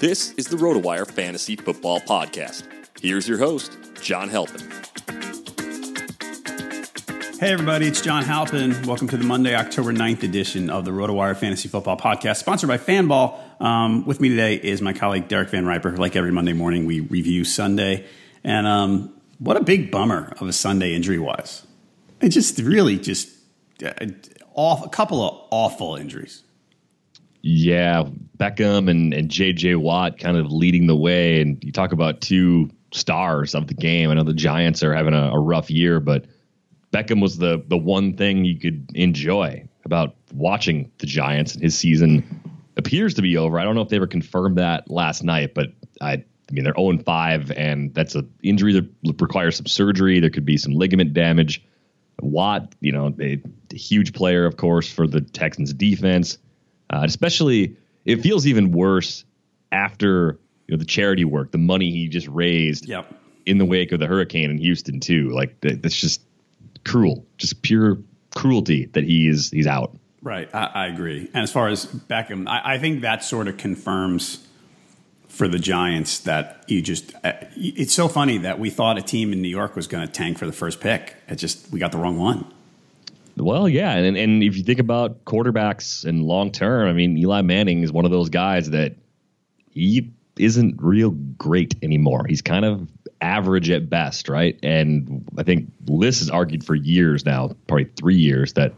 This is the RotoWire Fantasy Football Podcast. Here's your host, John Halpin. Hey, everybody, it's John Halpin. Welcome to the Monday, October 9th edition of the RotoWire Fantasy Football Podcast, sponsored by Fanball. Um, with me today is my colleague, Derek Van Riper. Like every Monday morning, we review Sunday. And um, what a big bummer of a Sunday injury wise. It just really just uh, off, a couple of awful injuries. Yeah, Beckham and, and JJ Watt kind of leading the way. And you talk about two stars of the game. I know the Giants are having a, a rough year, but Beckham was the the one thing you could enjoy about watching the Giants. And his season appears to be over. I don't know if they ever confirmed that last night, but I, I mean they're 0 5, and that's an injury that requires some surgery. There could be some ligament damage. Watt, you know, a, a huge player, of course, for the Texans defense. Uh, especially, it feels even worse after you know the charity work, the money he just raised Yep. in the wake of the hurricane in Houston too. Like that, that's just cruel, just pure cruelty that he's he's out. Right, I, I agree. And as far as Beckham, I, I think that sort of confirms for the Giants that you just. Uh, it's so funny that we thought a team in New York was going to tank for the first pick. It just we got the wrong one. Well, yeah, and and if you think about quarterbacks and long term, I mean, Eli Manning is one of those guys that he isn't real great anymore. He's kind of average at best, right? And I think Liss has argued for years now, probably three years, that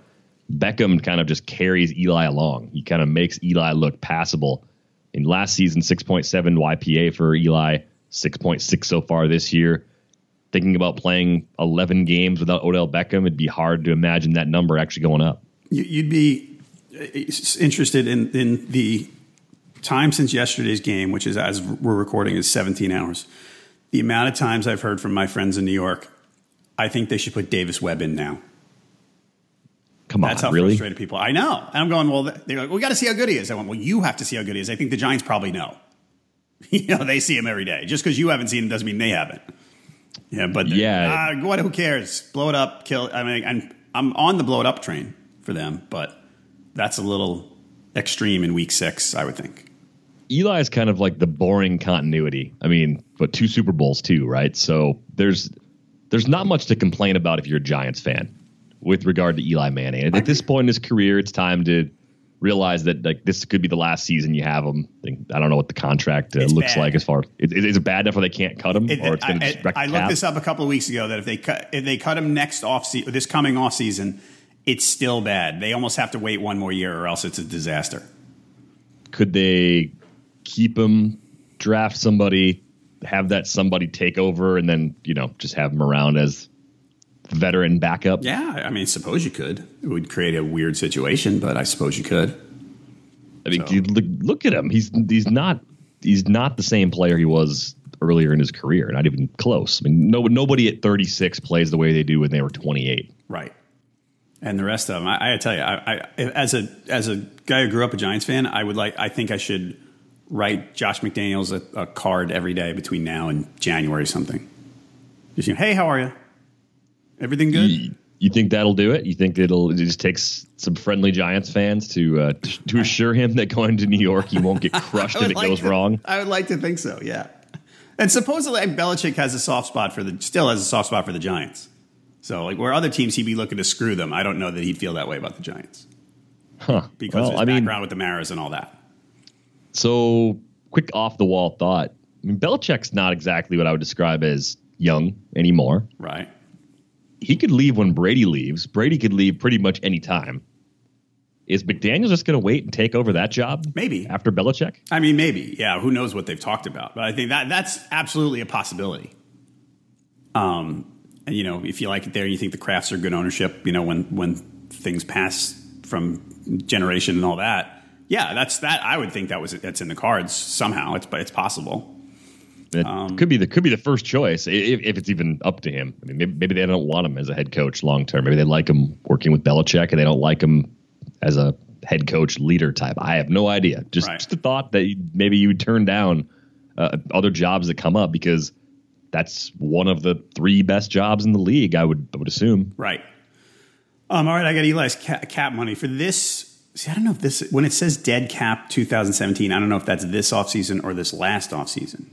Beckham kind of just carries Eli along. He kind of makes Eli look passable. In last season, 6.7 YPA for Eli, 6.6 so far this year. Thinking about playing 11 games without Odell Beckham, it'd be hard to imagine that number actually going up. You- You'd be uh, interested in, in the time since yesterday's game, which is as we're recording is 17 hours. The amount of times I've heard from my friends in New York, I think they should put Davis Webb in now. Come on, That's how really? frustrated people. I know, and I'm going. Well, they're like, we got to see how good he is. I went, well, you have to see how good he is. I think the Giants probably know. you know, they see him every day. Just because you haven't seen him doesn't mean they haven't. Yeah, but Yeah. uh, what? Who cares? Blow it up, kill. I mean, and I'm on the blow it up train for them, but that's a little extreme in week six, I would think. Eli is kind of like the boring continuity. I mean, but two Super Bowls too, right? So there's there's not much to complain about if you're a Giants fan with regard to Eli Manning. And at this point in his career, it's time to realize that like this could be the last season you have him. I don't know what the contract uh, looks bad. like as far is, is it bad enough where they can't cut him it, or it's going to I, I looked this up a couple of weeks ago that if they cut if they cut him next off se- this coming off season, it's still bad. They almost have to wait one more year or else it's a disaster. Could they keep him, draft somebody, have that somebody take over, and then you know just have him around as veteran backup? Yeah, I mean, suppose you could. It would create a weird situation, but I suppose you could. I mean, so. look, look at him. He's he's not he's not the same player he was earlier in his career. Not even close. I mean, no nobody at 36 plays the way they do when they were 28. Right. And the rest of them, I, I tell you, I, I, as a as a guy who grew up a Giants fan, I would like. I think I should write Josh McDaniels a, a card every day between now and January or something. Just you know, hey, how are you? Everything good? You, you, think that'll do it? You think it'll it just takes some friendly Giants fans to uh, to, to assure him that going to New York he won't get crushed if it like goes to, wrong? I would like to think so. Yeah. And supposedly Belichick has a soft spot for the still has a soft spot for the Giants. So like where other teams he'd be looking to screw them, I don't know that he'd feel that way about the Giants. Huh. Because well, of his I background mean, with the Maras and all that. So quick off the wall thought. I mean, Belichick's not exactly what I would describe as young anymore. Right. He could leave when Brady leaves. Brady could leave pretty much any time. Is McDaniel just going to wait and take over that job? Maybe after Belichick. I mean, maybe. Yeah, who knows what they've talked about? But I think that that's absolutely a possibility. Um, and you know, if you like it there, and you think the Krafts are good ownership. You know, when when things pass from generation and all that, yeah, that's that. I would think that was that's in the cards somehow. It's but it's possible. It um, could be the could be the first choice if, if it's even up to him. I mean, maybe, maybe, they don't want him as a head coach long term. Maybe they like him working with Belichick, and they don't like him as a head coach leader type. I have no idea. Just right. just the thought that maybe you would turn down uh, other jobs that come up because that's one of the three best jobs in the league. I would I would assume. Right. Um, all right, I got Eli's cap, cap money for this See, I don't know if this when it says dead cap 2017. I don't know if that's this offseason or this last offseason.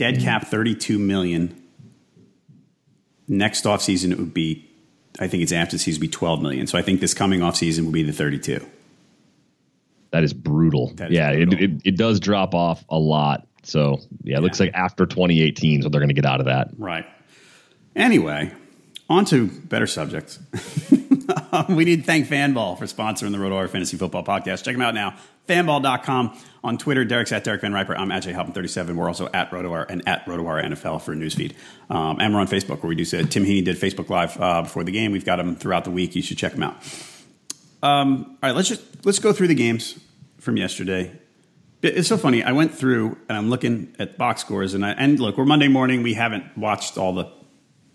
Dead mm-hmm. cap 32 million. Next offseason it would be I think it's after the season would be 12 million. So I think this coming offseason will be the 32. That is brutal. That is yeah, brutal. It, it, it does drop off a lot. So yeah, it yeah. looks like after 2018 so they're going to get out of that. Right. Anyway, on to better subjects. we need to thank Fanball for sponsoring the RotoWire Fantasy Football Podcast. Check them out now. Fanball.com. On Twitter, Derek's at Derek Van Riper. I'm at JHalpin37. We're also at RotoWire and at RotoWire NFL for newsfeed. Um, and we're on Facebook where we do say Tim Heaney did Facebook Live uh, before the game. We've got them throughout the week. You should check them out. Um, all right, let's just let's go through the games from yesterday. It's so funny. I went through and I'm looking at box scores, and I, and look, we're Monday morning. We haven't watched all the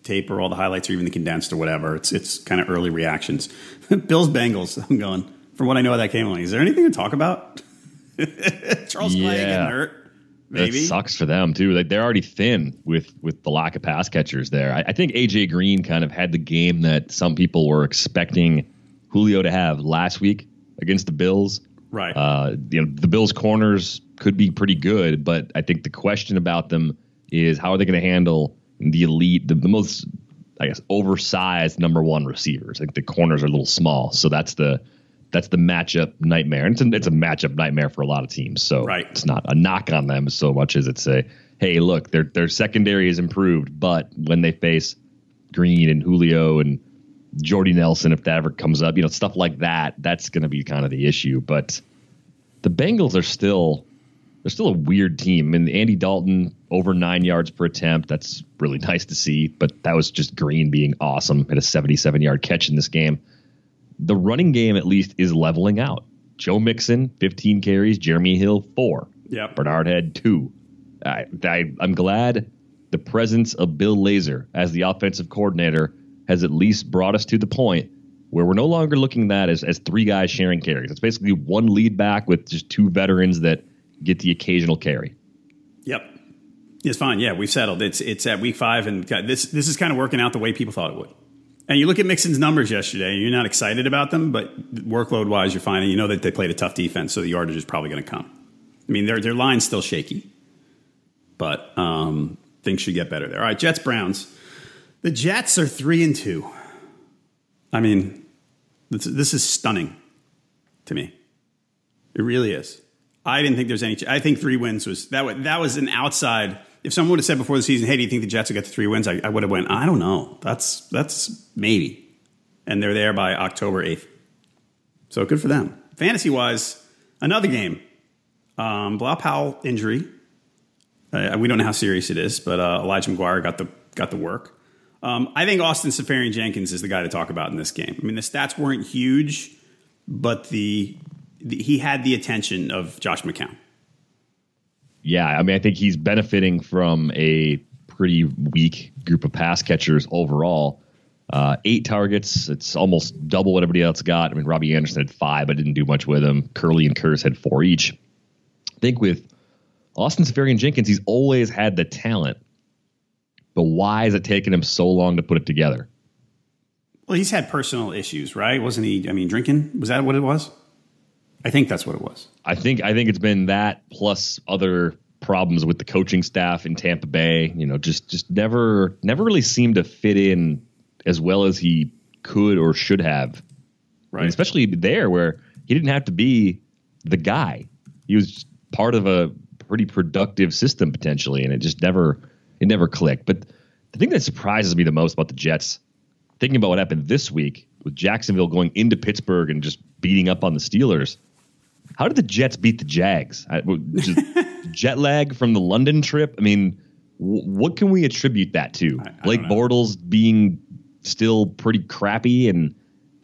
tape or all the highlights or even the condensed or whatever. It's it's kind of early reactions. Bills Bengals. I'm going from what I know of that game. Is there anything to talk about? Charles yeah. Clay getting hurt. Maybe it sucks for them too. Like they're already thin with with the lack of pass catchers there. I, I think AJ Green kind of had the game that some people were expecting Julio to have last week against the Bills. Right. Uh, you know the Bills corners could be pretty good, but I think the question about them is how are they going to handle the elite, the, the most, I guess, oversized number one receivers. I think the corners are a little small, so that's the that's the matchup nightmare. And it's a, it's a matchup nightmare for a lot of teams. So right. it's not a knock on them so much as it's a hey, look, their their secondary is improved, but when they face Green and Julio and Jordy Nelson, if that ever comes up, you know, stuff like that, that's going to be kind of the issue. But the Bengals are still they're still a weird team. And Andy Dalton over nine yards per attempt. That's really nice to see. But that was just Green being awesome at a 77 yard catch in this game. The running game, at least, is leveling out. Joe Mixon, 15 carries. Jeremy Hill, four. Yeah. Bernard had two. I, I, I'm glad the presence of Bill Lazor as the offensive coordinator has at least brought us to the point where we're no longer looking at that as, as three guys sharing carries. It's basically one lead back with just two veterans that – get the occasional carry. Yep. It's fine. Yeah, we've settled. It's it's at week five, and this this is kind of working out the way people thought it would. And you look at Mixon's numbers yesterday, you're not excited about them, but workload wise, you're fine. And you know that they played a tough defense, so the yardage is probably going to come. I mean, their their line's still shaky, but um, things should get better there. All right, Jets Browns. The Jets are three and two. I mean, this, this is stunning to me. It really is. I didn't think there's any. I think three wins was that. Was, that was an outside. If someone would have said before the season, "Hey, do you think the Jets will get to three wins?" I, I would have went, "I don't know. That's that's maybe." And they're there by October eighth. So good for them. Fantasy wise, another game. Um, Powell injury. Uh, we don't know how serious it is, but uh, Elijah McGuire got the got the work. Um, I think Austin Seferian Jenkins is the guy to talk about in this game. I mean, the stats weren't huge, but the, the he had the attention of Josh McCown. Yeah, I mean, I think he's benefiting from a pretty weak group of pass catchers overall. Uh, eight targets. It's almost double what everybody else got. I mean, Robbie Anderson had five, but didn't do much with him. Kerley and Kearse had four each. I think with Austin Seferian Jenkins, he's always had the talent. But why is it taking him so long to put it together? Well, he's had personal issues, right? Wasn't he? I mean, drinking was that what it was? I think that's what it was. I think I think it's been that plus other problems with the coaching staff in Tampa Bay. You know, just just never never really seemed to fit in as well as he could or should have. Right. And especially there where he didn't have to be the guy. He was part of a pretty productive system potentially, and it just never it never clicked. But the thing that surprises me the most about the Jets, thinking about what happened this week with Jacksonville going into Pittsburgh and just beating up on the Steelers. How did the Jets beat the Jags? I, just jet lag from the London trip. I mean, w- what can we attribute that to? I, I Blake Bortles being still pretty crappy, and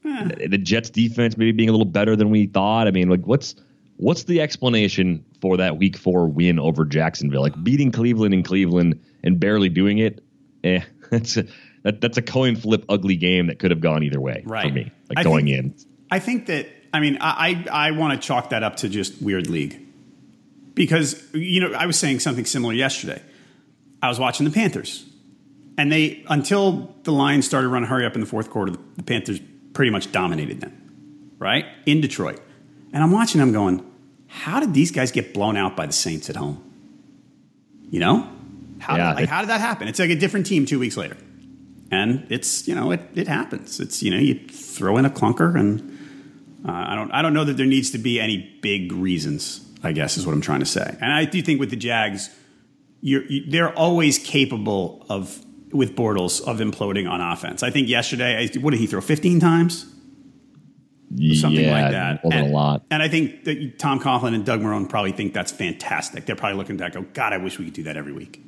eh. the Jets defense maybe being a little better than we thought. I mean, like, what's what's the explanation for that Week Four win over Jacksonville? Like beating Cleveland in Cleveland and barely doing it. Eh, that's a, that, that's a coin flip, ugly game that could have gone either way right. for me. Like I going think, in, I think that I mean, I, I, I want to chalk that up to just weird league. Because, you know, I was saying something similar yesterday. I was watching the Panthers. And they, until the Lions started running hurry up in the fourth quarter, the Panthers pretty much dominated them, right? In Detroit. And I'm watching them going, how did these guys get blown out by the Saints at home? You know? How, Yeah, like, it- how did that happen? It's like a different team two weeks later. And it's, you know, it, it happens. It's, you know, you throw in a clunker and uh, I don't. I don't know that there needs to be any big reasons. I guess is what I'm trying to say. And I do think with the Jags, you're, you, they're always capable of with Bortles of imploding on offense. I think yesterday, I- what did he throw? 15 times, something yeah, like that. And, a lot. And I think that Tom Coughlin and Doug Marrone probably think that's fantastic. They're probably looking back, go, God, I wish we could do that every week.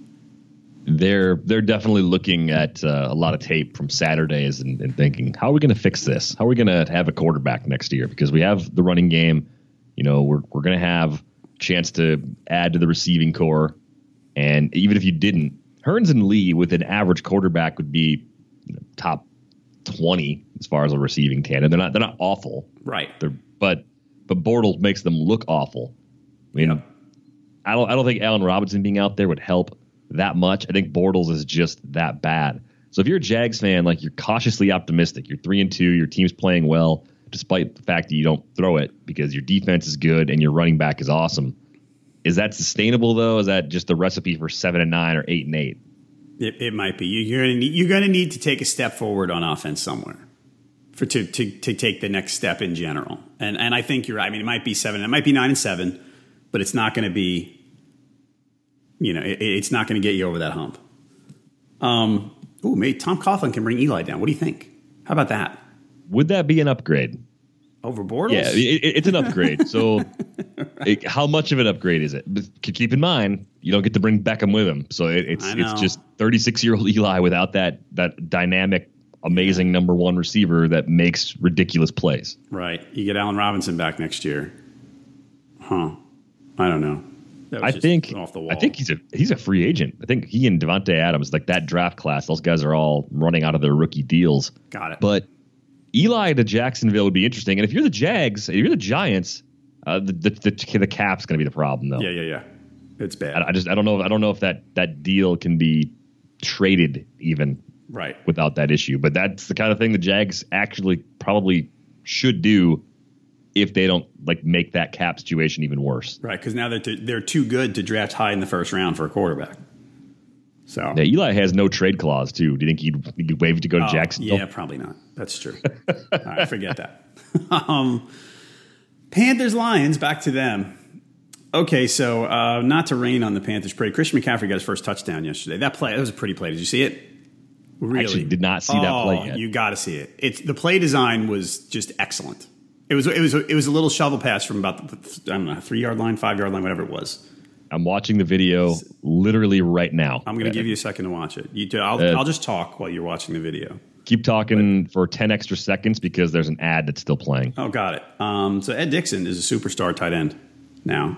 They're they're definitely looking at uh, a lot of tape from Saturdays and, and thinking, how are we going to fix this? How are we going to have a quarterback next year? Because we have the running game. You know, we're we're going to have a chance to add to the receiving corps, and even if you didn't, Hurns and Lee with an average quarterback would be you know, top twenty as far as a receiving tandem. They're not they're not awful. Right. They're, but but Bortles makes them look awful. I mean, Yep. I don't I don't think Allen Robinson being out there would help that much. I think Bortles is just that bad. So if you're a Jags fan, like you're cautiously optimistic, you're three and two, your team's playing well, despite the fact that you don't throw it because your defense is good and your running back is awesome. Is that sustainable though? Is that just the recipe for seven and nine or eight and eight? It, it might be. You- You're to need, you're to need to take a step forward on offense somewhere for to, to to take the next step in general. And and I think you're right. I mean, it might be seven. It might be nine and seven, but it's not going to be. You know, it, it's not going to get you over that hump. Um. Oh, maybe Tom Coughlin can bring Eli down. What do you think? How about that? Would that be an upgrade? Over Bortles? Yeah, it, it- it's an upgrade. So, it, how much of an upgrade is it? But keep in mind, you don't get to bring Beckham with him, so it, it's it's just 36 year old Eli without that that dynamic, amazing number one receiver that makes ridiculous plays. Right. You get Allen Robinson back next year. Huh. I don't know. I think off the wall. I think he's a he's a free agent. I think he and Davante Adams, like that draft class, those guys are all running out of their rookie deals. got it. But Eli to Jacksonville would be interesting. And if you're the Jags, if you're the Giants, uh, the, the the the cap's going to be the problem though. yeah, yeah, yeah. It's bad. I, I just I don't know I don't know if that that deal can be traded even right. without that issue. But that's the kind of thing the Jags actually probably should do if they don't like make that cap situation even worse. Right, because now they're t- they're too good to draft high in the first round for a quarterback. So Yeah, Eli has no trade clause too. Do you think he'd, he'd waive to go to Oh, Jacksonville? Yeah, probably not. That's true. All right, forget that. um, Panthers Lions, back to them. Okay, so uh, not to rain on the Panthers parade. Christian McCaffrey got his first touchdown yesterday. That play, that was a pretty play. Did you see it? Really? actually did not see that play Oh, yet. You got to see it. It's the play design was just excellent. It was it was it was a little shovel pass from about the, I don't know three yard line, five yard line, whatever it was. I'm watching the video literally right now. I'm going to give you a second to watch it. You, do- I'll, Uh, I'll just talk while you're watching the video. Keep talking for 10 extra seconds because there's an ad that's still playing. Oh, got it. Um, so Ed Dickson is a superstar tight end now.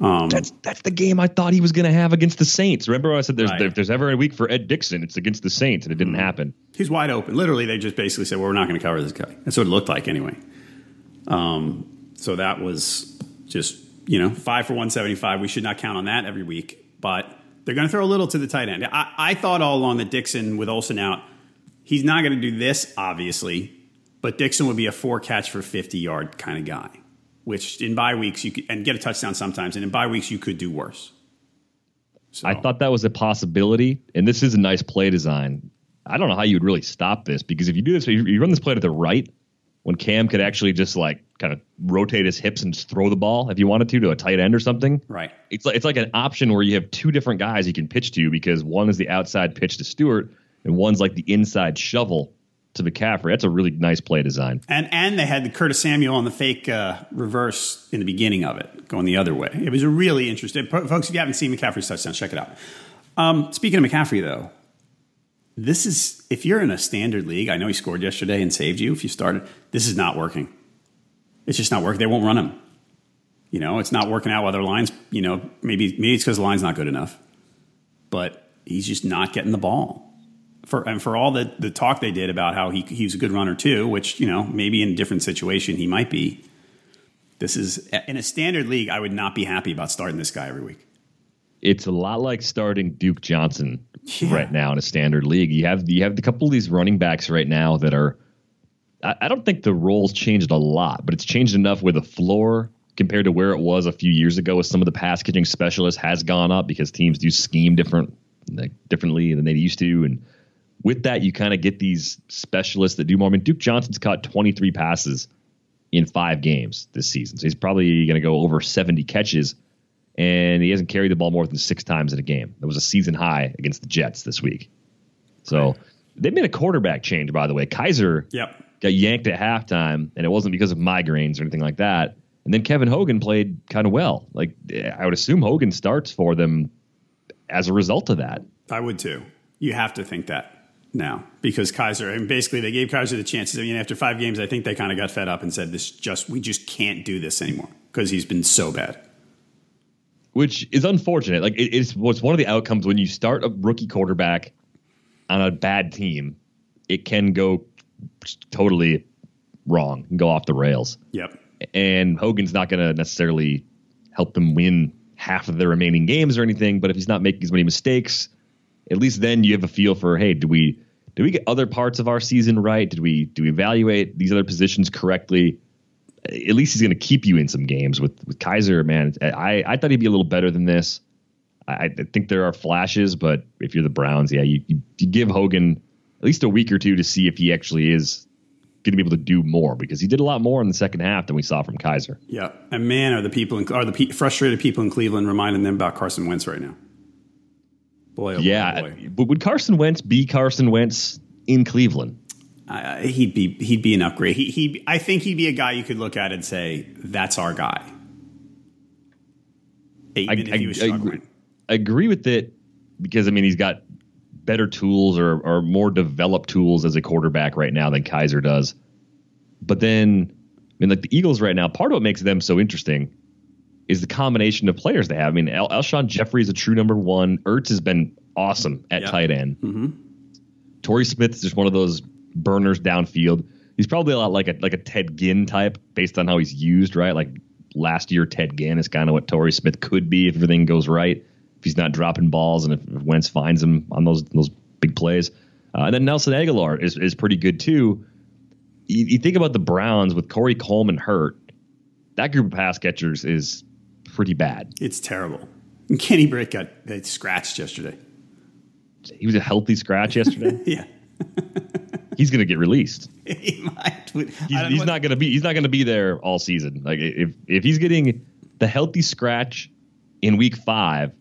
Um, That's that's the game I thought he was going to have against the Saints. Remember I said there's Right. if there's ever a week for Ed Dickson, it's against the Saints, and it didn't happen. He's wide open. Literally, they just basically said, "Well, we're not going to cover this guy." That's what it looked like, anyway. Um, so that was just you know five for one seventy five. We should not count on that every week, but they're going to throw a little to the tight end. I, I thought all along that Dickson with Olsen out, he's not going to do this, obviously, but Dickson would be a four catch for fifty yard kind of guy, which in bye weeks you could and get a touchdown sometimes, and in bye weeks you could do worse. So, I thought that was a possibility, and this is a nice play design. I don't know how you would really stop this because if you do this, you run this play to the right when Cam could actually just like kind of rotate his hips and just throw the ball if you wanted to to a tight end or something. right. It's like it's like an option where you have two different guys you can pitch to because one is the outside pitch to Stewart and one's like the inside shovel to McCaffrey. That's a really nice play design. And and they had the Curtis Samuel on the fake uh, reverse in the beginning of it, going the other way. It was a really interesting. Folks, if you haven't seen McCaffrey's touchdown, check it out. Um, speaking of McCaffrey, though, this is if you're in a standard league. I know he scored yesterday and saved you. If you started, this is not working. It's just not working. They won't run him. You know, it's not working out. While their lines, you know, maybe maybe it's because the line's not good enough. But he's just not getting the ball for and for all the the talk they did about how he he's a good runner too, which you know maybe in a different situation he might be. This is in a standard league. I would not be happy about starting this guy every week. It's a lot like starting Duke Johnson Yeah. right now in a standard league. You have you have a couple of these running backs right now that are. I, I don't think the roles changed a lot, but it's changed enough where the floor compared to where it was a few years ago with some of the pass catching specialists has gone up because teams do scheme different like, differently than they used to and with that you kind of get these specialists that do more. I mean Duke Johnson's caught 23 passes in 5 games this season. So he's probably going to go over 70 catches and he hasn't carried the ball more than 6 times in a game. That was a season high against the Jets this week. So they made a quarterback change by the way. Kizer Yep. got yanked at halftime, and it wasn't because of migraines or anything like that. And then Kevin Hogan played kind of well. Like I would assume Hogan starts for them as a result of that. I would too. You have to think that now because Kizer and basically they gave Kizer the chances. I mean, after five games, I think they kind of got fed up and said, "This just we just can't do this anymore because he's been so bad." Which is unfortunate. Like it, it's what's one of the outcomes when you start a rookie quarterback on a bad team, it can go totally wrong and go off the rails. Yep. And Hogan's not going to necessarily help them win half of the remaining games or anything. But if he's not making as many mistakes, at least then you have a feel for hey, do we did we get other parts of our season right? Did we do we evaluate these other positions correctly? At least he's going to keep you in some games with with Kizer. Man, I I thought he'd be a little better than this. I, I think there are flashes, but if you're the Browns, yeah, you, you, you give Hogan at least a week or two to see if he actually is going to be able to do more because he did a lot more in the second half than we saw from Kizer. Yeah, And man, are the people in, are the pe- frustrated people in Cleveland reminding them about Carson Wentz right now? Boy, oh boy, yeah, oh boy. but would Carson Wentz be Carson Wentz in Cleveland? Uh, he'd be he'd be an upgrade. He he I think he'd be a guy you could look at and say that's our guy. Even if he was I struggling. agree, I agree with it because I mean he's got better tools or, or more developed tools as a quarterback right now than Kizer does. But then, I mean, like the Eagles right now, part of what makes them so interesting is the combination of players they have. I mean, El- Alshon Jeffery is a true number one. Ertz has been awesome at Yep. tight end. Torrey Smith is just one of those burners downfield. He's probably a lot like a like a Ted Ginn type based on how he's used, right? Like last year, Ted Ginn is kind of what Torrey Smith could be if everything goes right. If he's not dropping balls and if, if Wentz finds him on those those big plays. Uh, and then Nelson Agholor is, is pretty good too. You, you think about the Browns with Corey Coleman hurt, that group of pass catchers is pretty bad. It's terrible. Kenny Britt got scratched yesterday. He was a healthy scratch yesterday. Yeah. he's going to get released. he might. He's, he's not going to be. He's not going to be there all season. Like if if he's getting the healthy scratch in week five,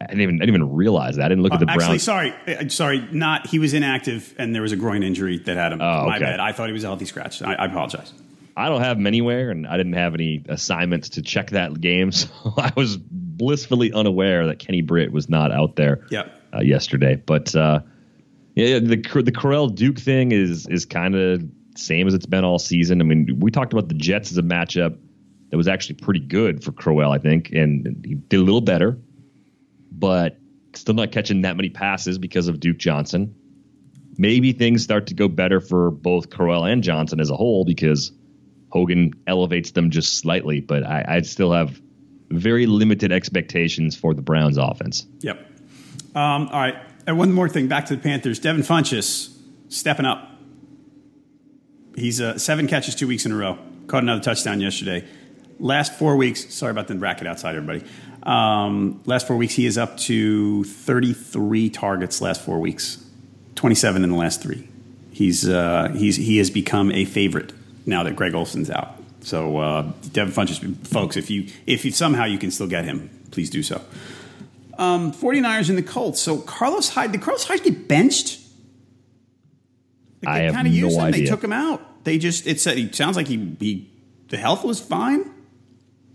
I didn't even I didn't even realize that. I didn't look at the Uh, Actually, Browns. sorry, uh, sorry, not. He was inactive, and there was a groin injury that had him. Oh, My okay. bad. I thought he was a healthy scratch. I, I apologize. I don't have him anywhere, and I didn't have any assignments to check that game, so I was blissfully unaware that Kenny Britt was not out there Yep. uh, yesterday. But uh, yeah, the the Crowell Duke thing is is kind of same as it's been all season. I mean, we talked about the Jets as a matchup that was actually pretty good for Crowell, I think, and he did a little better, but still not catching that many passes because of Duke Johnson. Maybe things start to go better for both Crowell and Johnson as a whole because Hogan elevates them just slightly, but I, I still have very limited expectations for the Browns offense. Yep. Um, all right. And one more thing. Back to the Panthers. Devin Funchess stepping up. He's uh, seven catches two weeks in a row. Caught another touchdown yesterday. Last four weeks. Sorry about the bracket outside, everybody. Um, last four weeks, he is up to 33 targets. Last four weeks, 27 in the last three. He's uh, he's he has become a favorite now that Greg Olsen's out. So uh, Devin Funchess, folks, if you if you, somehow you can still get him, please do so. Um, 49ers and the Colts. So Carlos Hyde, did Carlos Hyde get benched? I they have kinda used no him. They took him out. They just it said he sounds like he, he the health was fine.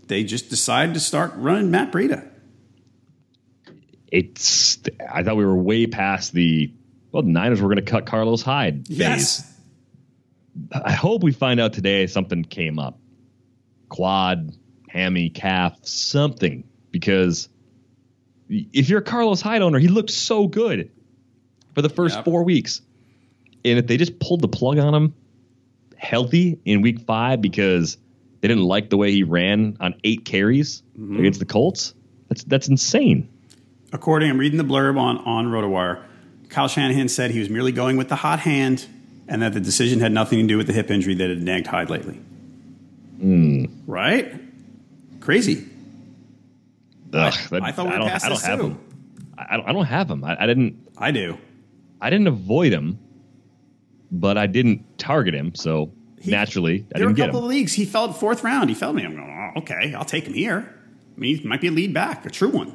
They just decided to start running Matt Breida. it's I thought we were way past the well the Niners were going to cut Carlos Hyde phase. Yes. I hope we find out today something came up. Quad, hammy, calf, something because if you're a Carlos Hyde owner, he looked so good for the first Yep. 4 weeks. And if they just pulled the plug on him healthy in week 5 because they didn't like the way he ran on 8 carries Mm-hmm. against the Colts, that's that's insane. According, I'm reading the blurb on on RotoWire. Kyle Shanahan said he was merely going with the hot hand, and that the decision had nothing to do with the hip injury that had nagged Hyde lately. Hmm. Right? Crazy. Ugh, I thought we don't, passed I don't have too. him. I don't, I don't have them. I, I didn't. I do. I didn't avoid him, but I didn't target him. So He- naturally, I There were a didn't get couple of leagues. He fell fourth round. He fell me. I'm going, oh, okay, I'll take him here. I mean, he might be a lead back, a true one.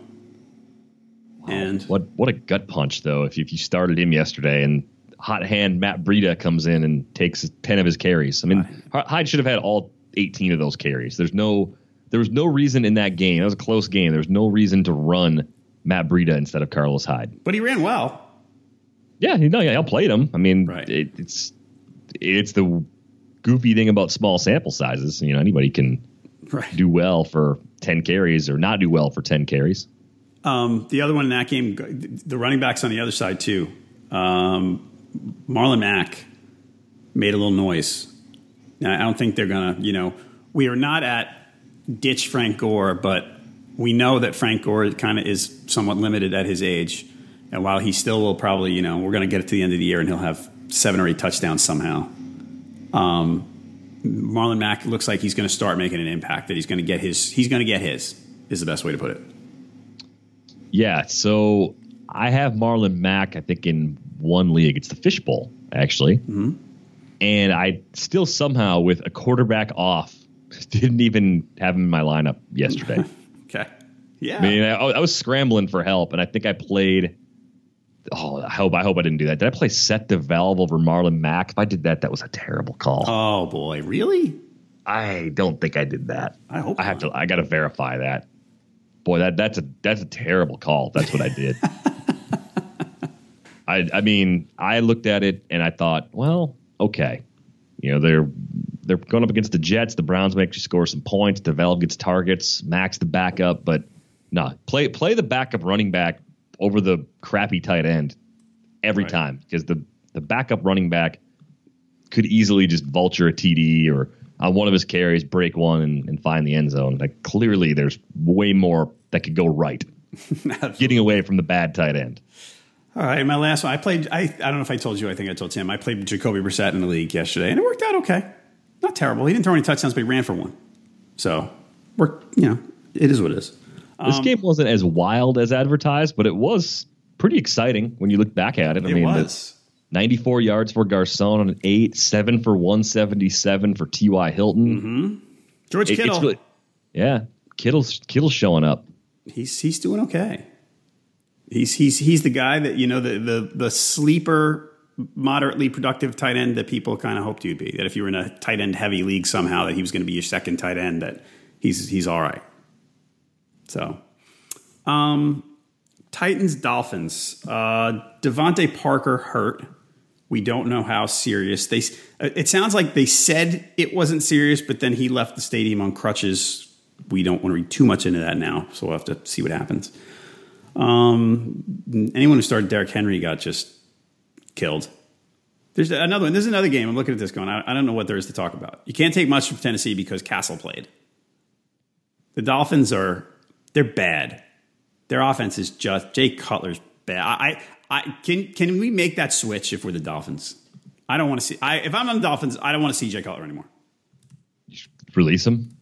And What what a gut punch though! If you, if you started him yesterday and hot hand Matt Breida comes in and takes ten of his carries. I mean, Hyde should have had all eighteen of those carries. There's no there was no reason in that game. That was a close game. There was no reason to run Matt Breida instead of Carlos Hyde. but he ran well. Yeah, you know, yeah, I played him. I mean, Right. it, it's it's the goofy thing about small sample sizes. You know, anybody can Right. do well for ten carries or not do well for ten carries. Um, the other one in that game, the running backs on the other side too. Um, Marlon Mack made a little noise. Now I don't think they're gonna. You know, we are not at ditch Frank Gore, but we know that Frank Gore kind of is somewhat limited at his age. And while he still will probably, you know, we're going to get it to the end of the year and he'll have seven or eight touchdowns somehow. Um, Marlon Mack looks like he's going to start making an impact. That he's going to get his. He's going to get his. Is the best way to put it. Yeah, so I have Marlon Mack, I think, in one league. It's the Fishbowl, actually. Mm-hmm. And I still somehow, with a quarterback off, didn't even have him in my lineup yesterday. Okay. Yeah. I mean, I, I was scrambling for help, and I think I played. Oh, I hope I hope I didn't do that. Did I play Seth DeValve over Marlon Mack? If I did that, that was a terrible call. oh boy, really? I don't think I did that. I hope I have to. I got to verify that. Boy, that that's a that's a terrible call. That's what I did. I I mean, I looked at it and I thought, well, okay, you know they're they're going up against the Jets. The Browns may actually score some points. DeValve gets targets. Max the backup, but no, play play the backup running back over the crappy tight end every Right. time because the the backup running back could easily just vulture a TD or on one of his carries break one and, and find the end zone. Like clearly, there's way more that could go right. Getting away from the bad tight end. All right, my last one. I played. I, I don't know if I told you. I think I told Tim. I played Jacoby Brissett in the league yesterday, and it worked out okay. Not terrible. He didn't throw any touchdowns, but he ran for one. So we're you know it is what it is. This um, game wasn't as wild as advertised, but it was pretty exciting when you look back at it. I It mean, was. 94 yards for Garcon on an eight, seven for 177 for T.Y. Hilton. Mm-hmm. George It- Kittle. really- yeah, Kittle's Kittle's showing up. he's he's doing okay. He's he's he's the guy that you know the the the sleeper moderately productive tight end that people kind of hoped you'd be. That if you were in a tight end heavy league somehow that he was going to be your second tight end that he's he's all right. So, um Titans Dolphins. Uh DeVante Parker hurt. We don't know how serious. They it sounds like they said it wasn't serious, but then he left the stadium on crutches. We don't want to read too much into that now, so we'll have to see what happens. Um, anyone who started Derrick Henry got just killed. There's another one. There's another game. I'm looking at this going. I, I don't know what there is to talk about. You can't take much from Tennessee because Cassel played. The Dolphins are they're bad. Their offense is just Jay Cutler's bad. I, I, I can can we make that switch if we're the Dolphins? I don't want to see. I, if I'm on the Dolphins, I don't want to see Jay Cutler anymore. Release him,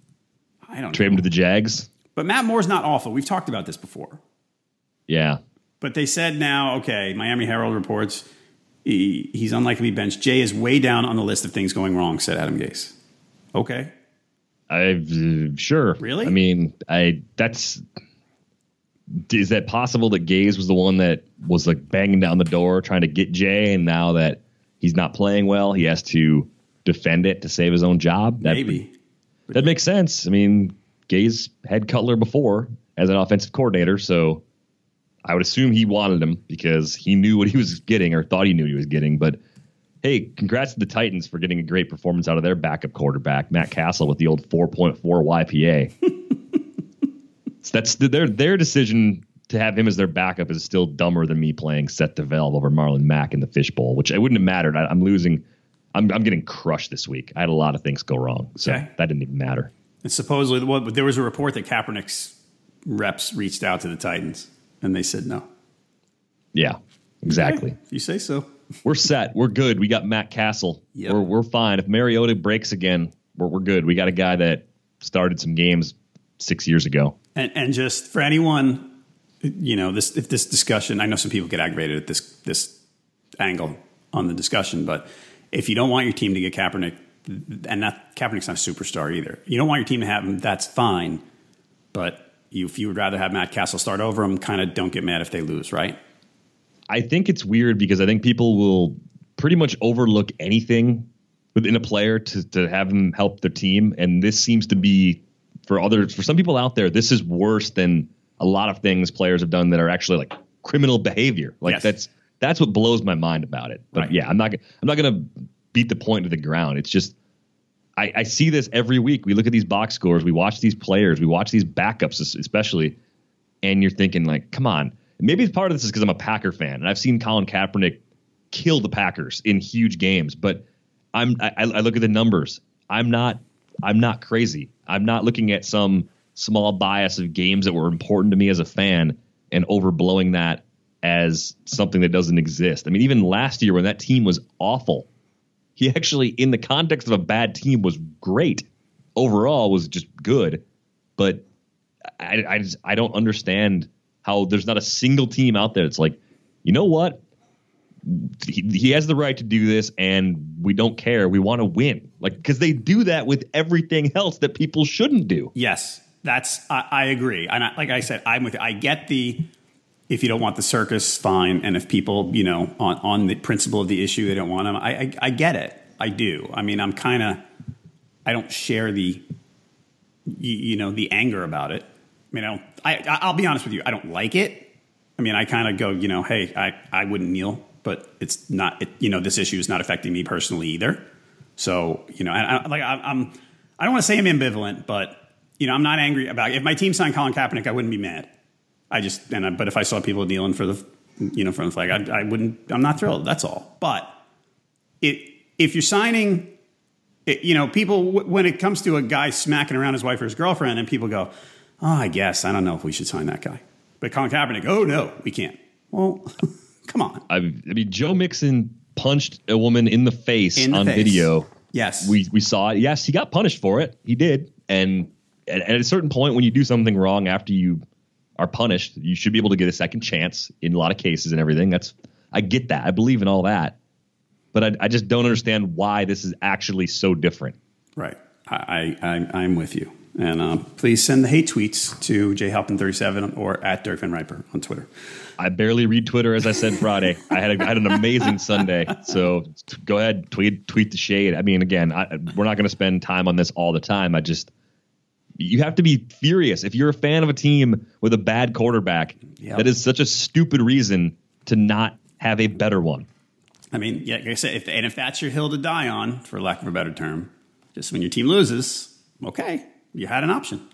I don't trade know. him to the Jags. But Matt Moore's not awful. We've talked about this before. Yeah, But they said now, okay, Miami Herald reports he, he's unlikely to be benched. Jay is way down on the list of things going wrong, said Adam Gase. Okay. I uh, sure. Really? I mean, I that's is that possible that Gase was the one that was like banging down the door trying to get Jay, and now that he's not playing well, he has to defend it to save his own job. That, Maybe. that makes sense. I mean, Gase had Cutler before as an offensive coordinator, so I would assume he wanted him because he knew what he was getting or thought he knew he was getting. But hey, congrats to the Titans for getting a great performance out of their backup quarterback, Matt Cassel, with the old 4.4 YPA. So that's their their decision to have him as their backup is still dumber than me playing Seth DeValve over Marlon Mack in the fishbowl, which it wouldn't have mattered. I, I'm losing. I'm, I'm getting crushed this week. I had a lot of things go wrong, so Okay. that didn't even matter. And supposedly, well, there was a report that Kaepernick's reps reached out to the Titans, and they said no. Yeah, exactly. If you say so. We're set. We're good. We got Matt Cassel. Yep. We're we're fine. If Mariota breaks again, we're we're good. We got a guy that started some games six years ago. And, and just for anyone, you know, this if this discussion, I know some people get aggravated at this this angle on the discussion, but if you don't want your team to get Kaepernick, and that Kaepernick's not a superstar either, you don't want your team to have him. That's fine, but you, if you would rather have Matt Cassel start over him, kind of don't get mad if they lose, right? I think it's weird because I think people will pretty much overlook anything within a player to, to have them help their team. And this seems to be for others, for some people out there, this is worse than a lot of things players have done that are actually like criminal behavior. Like Yes. that's that's what blows my mind about it. But Right. yeah, I'm not I'm not gonna beat the point to the ground. It's just I, I see this every week. We look at these box scores, we watch these players, we watch these backups, especially, and you're thinking like, come on. Maybe part of this is because I'm a Packer fan and I've seen Colin Kaepernick kill the Packers in huge games. But I'm I, I look at the numbers. I'm not I'm not crazy. I'm not looking at some small bias of games that were important to me as a fan and overblowing that as something that doesn't exist. I mean, even last year when that team was awful, he actually, in the context of a bad team, was great. Overall, was just good. But I, I just I don't understand how there's not a single team out there that's like, you know what? He, he has the right to do this, and we don't care. We want to win, like because they do that with everything else that people shouldn't do. Yes, that's I, I agree. And I, like I said, I'm with you. I get the if you don't want the circus, fine. And if people, you know, on on the principle of the issue, they don't want them. I I, I get it. I do. I mean, I'm kind of I don't share the you, you know the anger about it. I mean, I don't. I I'll be honest with you. I don't like it. I mean, I kind of go, you know, hey, I I wouldn't kneel, but it's not. It, you know, this issue is not affecting me personally either. So you know, and I, like I, I'm, I don't want to say I'm ambivalent, but you know, I'm not angry about. it. If my team signed Colin Kaepernick, I wouldn't be mad. I just, and I, but if I saw people kneeling for the, you know, for the flag, I, I wouldn't. I'm not thrilled. That's all. But it, if you're signing, it, you know, people w- when it comes to a guy smacking around his wife or his girlfriend, and people go, "Oh, I guess I don't know if we should sign that guy." But Colin Kaepernick, oh no, we can't. Well, come on. I, I mean, Joe Mixon punched a woman in the face In the on face. video. Yes. we we saw it. Yes, he got punished for it. He did, and at, at a certain point when you do something wrong after you are punished, you should be able to get a second chance in a lot of cases and everything. That's I get that. I believe in all that. But I, I just don't understand why this is actually so different. Right. I, I, I'm with you. And uh, please send the hate tweets to jhalpin37 or at Derek Van Riper on Twitter. I barely read Twitter, as I said Friday. I had a, I had an amazing Sunday. So go ahead, tweet tweet the shade. I mean, again, I, we're not going to spend time on this all the time. I just you have to be furious if you're a fan of a team with a bad quarterback. Yep. That is such a stupid reason to not have a better one. I mean, yeah, like I said, if, and if that's your hill to die on, for lack of a better term, just when your team loses, okay, you had an option,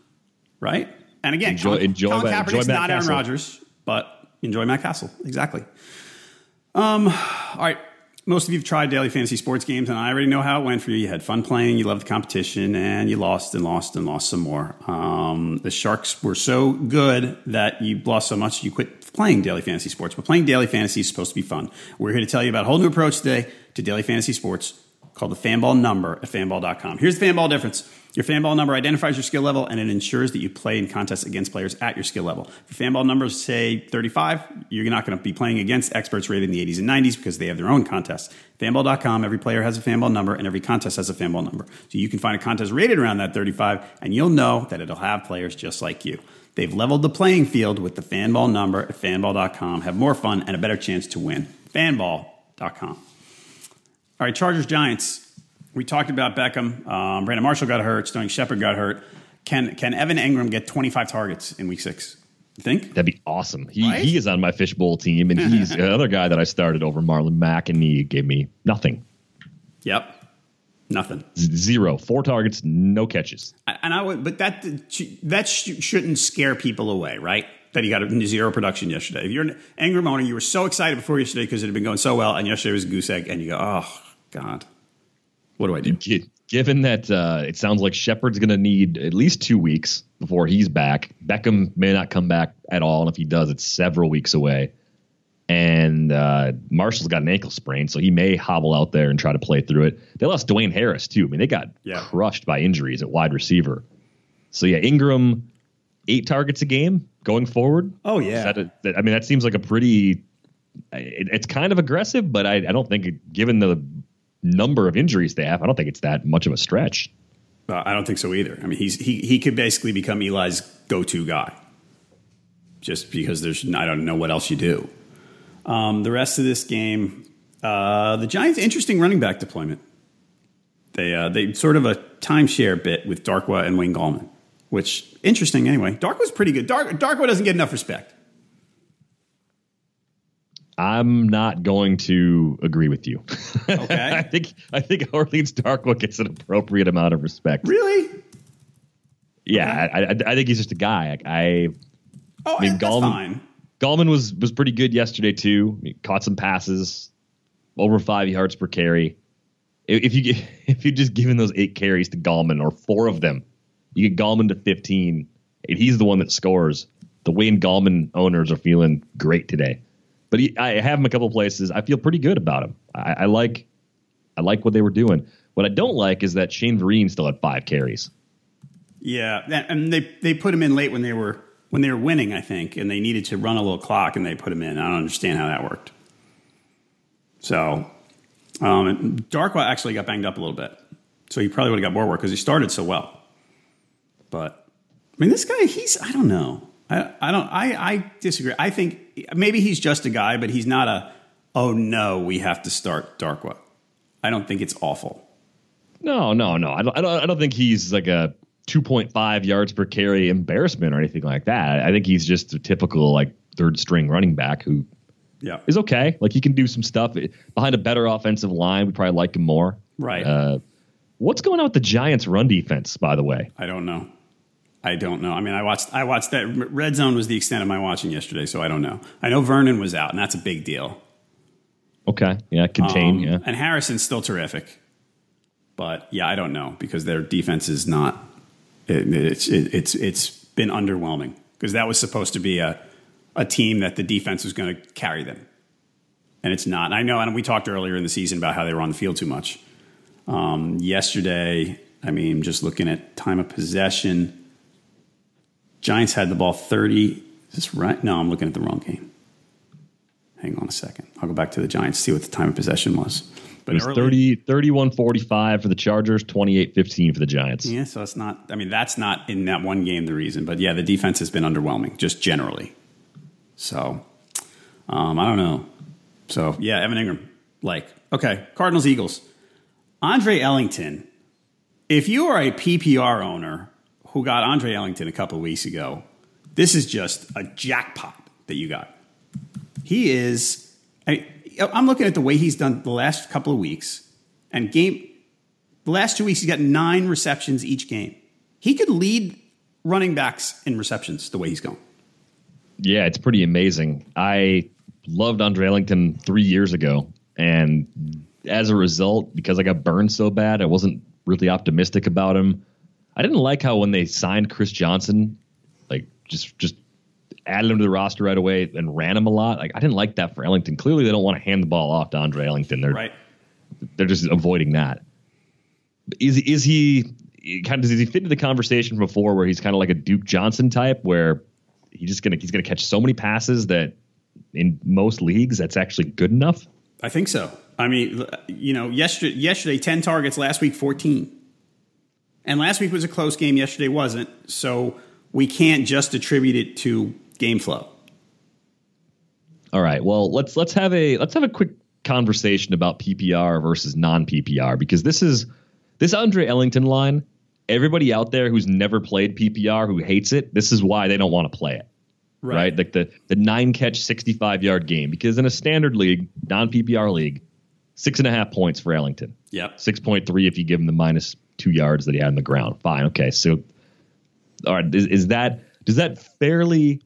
right? And again, enjoy, Colin, enjoy, Colin Matt, Kaepernick's enjoy not Aaron Rodgers, but enjoy Matt Cassel. Exactly. Um, all right. Most of you have tried daily fantasy sports games, and I already know how it went for you. You had fun playing, you loved the competition, and you lost and lost and lost some more. Um, the Sharks were so good that you lost so much you quit playing daily fantasy sports. But playing daily fantasy is supposed to be fun. We're here to tell you about a whole new approach today to daily fantasy sports called the Fanball number at fanball.com. Here's the Fanball difference. Your Fanball number identifies your skill level and it ensures that you play in contests against players at your skill level. If your Fanball numbers say 35, you're not going to be playing against experts rated in the 80s and 90s because they have their own contests. Fanball.com, every player has a Fanball number and every contest has a Fanball number. So you can find a contest rated around that 35 and you'll know that it'll have players just like you. They've leveled the playing field with the Fanball number at fanball.com. Have more fun and a better chance to win. Fanball.com. All right, Chargers Giants. We talked about Beckham. Um, Brandon Marshall got hurt. Sterling Shepard got hurt. Can can Evan Engram get 25 targets in Week Six? You think that'd be awesome? He right? he is on my fishbowl team, and he's another guy that I started over Marlon Mack, and he gave me nothing. Yep, nothing. Zero, four targets, no catches. And I would, but that that shouldn't scare people away, right? that he got a zero production yesterday. If you're an Engram owner, you were so excited before yesterday because it had been going so well, and yesterday was a goose egg, and you go, oh God, what do I do? Given that uh, it sounds like Shepard's going to need at least two weeks before he's back, Beckham may not come back at all, and if he does, it's several weeks away. And uh, Marshall's got an ankle sprain, so he may hobble out there and try to play through it. They lost Dwayne Harris too. I mean, they got yeah. crushed by injuries at wide receiver. So yeah, Engram, eight targets a game going forward. Oh yeah, I mean that seems like a pretty. It, it's kind of aggressive, but I, I don't think, it, given the number of injuries they have, I don't think it's that much of a stretch. Uh, I don't think so either. I mean, he's he he could basically become Eli's go-to guy, just because there's I don't know what else you do. Um, the rest of this game, uh, the Giants' interesting running back deployment. They uh, they sort of a timeshare bit with Darkwa and Wayne Gallman which interesting anyway. Dark was pretty good. Dark Darkwa doesn't get enough respect. I'm not going to agree with you. Okay. I think I think Orleans Darkwa gets an appropriate amount of respect. Really? Yeah, okay. I, I, I, think he's just a guy. I, oh, I mean, Gallman, fine. Gallman was was pretty good yesterday too. He caught some passes, over five yards per carry. If you if you just given those eight carries to Gallman or four of them you get Gallman to 15, and he's the one that scores. The Wayne Gallman owners are feeling great today. But he, I have him a couple places. I feel pretty good about him. I, I, like I like what they were doing. What I don't like is that Shane Vereen still had five carries. Yeah, and they they put him in late when they were when they were winning, I think, and they needed to run a little clock, and they put him in. I don't understand how that worked. So, um, Darkwa actually got banged up a little bit, so he probably would have got more work because he started so well. But I mean, this guy, he's I don't know. I, I don't I, I disagree. I think maybe he's just a guy, but he's not a oh no, we have to start Darkwa. I don't think it's awful. No, no, no. I don't I don't, I don't think he's like a 2.5 yards per carry embarrassment or anything like that. I think he's just a typical like third string running back who yeah. is okay. Like he can do some stuff behind a better offensive line. We probably like him more. Right. Uh, what's going on with the Giants' run defense? By the way, I don't know. I don't know. I mean, I watched. I watched that. Red Zone was the extent of my watching yesterday, so I don't know. I know Vernon was out, and that's a big deal. Okay. Yeah. Contain. Um, yeah. And Harrison's still terrific, but yeah, I don't know because their defense is not. It, it's it, it's it's been underwhelming because that was supposed to be a a team that the defense was going to carry them, and it's not. And I know, and we talked earlier in the season about how they were on the field too much. Um, yesterday, I mean, just looking at time of possession Giants had the ball 30. Is this right? No, I'm looking at the wrong game. Hang on a second. I'll go back to the Giants, see what the time of possession was. But it was early, 30, 31 45 for the Chargers, 28 15 for the Giants. Yeah, so it's not, I mean, that's not in that one game the reason. But yeah, the defense has been underwhelming, just generally. So um, I don't know. So yeah, Evan Engram, like, okay, Cardinals, Eagles. Andre Ellington, if you are a PPR owner who got Andre Ellington a couple weeks ago, this is just a jackpot that you got. He is. I, I'm looking at the way he's done the last couple of weeks, and game. The last two weeks, he's got nine receptions each game. He could lead running backs in receptions the way he's going. Yeah, it's pretty amazing. I loved Andre Ellington three years ago, and as a result, because I got burned so bad, I wasn't really optimistic about him. I didn't like how when they signed Chris Johnson, like just just added him to the roster right away and ran him a lot. Like I didn't like that for Ellington. Clearly, they don't want to hand the ball off to Andre Ellington. They're right. They're just avoiding that. Is is he kind of does he fit into the conversation before where he's kind of like a Duke Johnson type where he's just gonna he's gonna catch so many passes that in most leagues that's actually good enough? I think so. I mean, you know, yesterday yesterday ten targets, last week fourteen. And last week was a close game, yesterday wasn't. So we can't just attribute it to game flow. All right. Well, let's let's have a let's have a quick conversation about PPR versus non PPR because this is this Andre Ellington line. Everybody out there who's never played PPR who hates it, this is why they don't want to play it. Right. right? Like the the nine catch, sixty five yard game. Because in a standard league, non PPR league, six and a half points for Ellington. Yep. Six point three if you give him the minus two yards that he had on the ground. Fine. Okay. So all right, is, is that does that fairly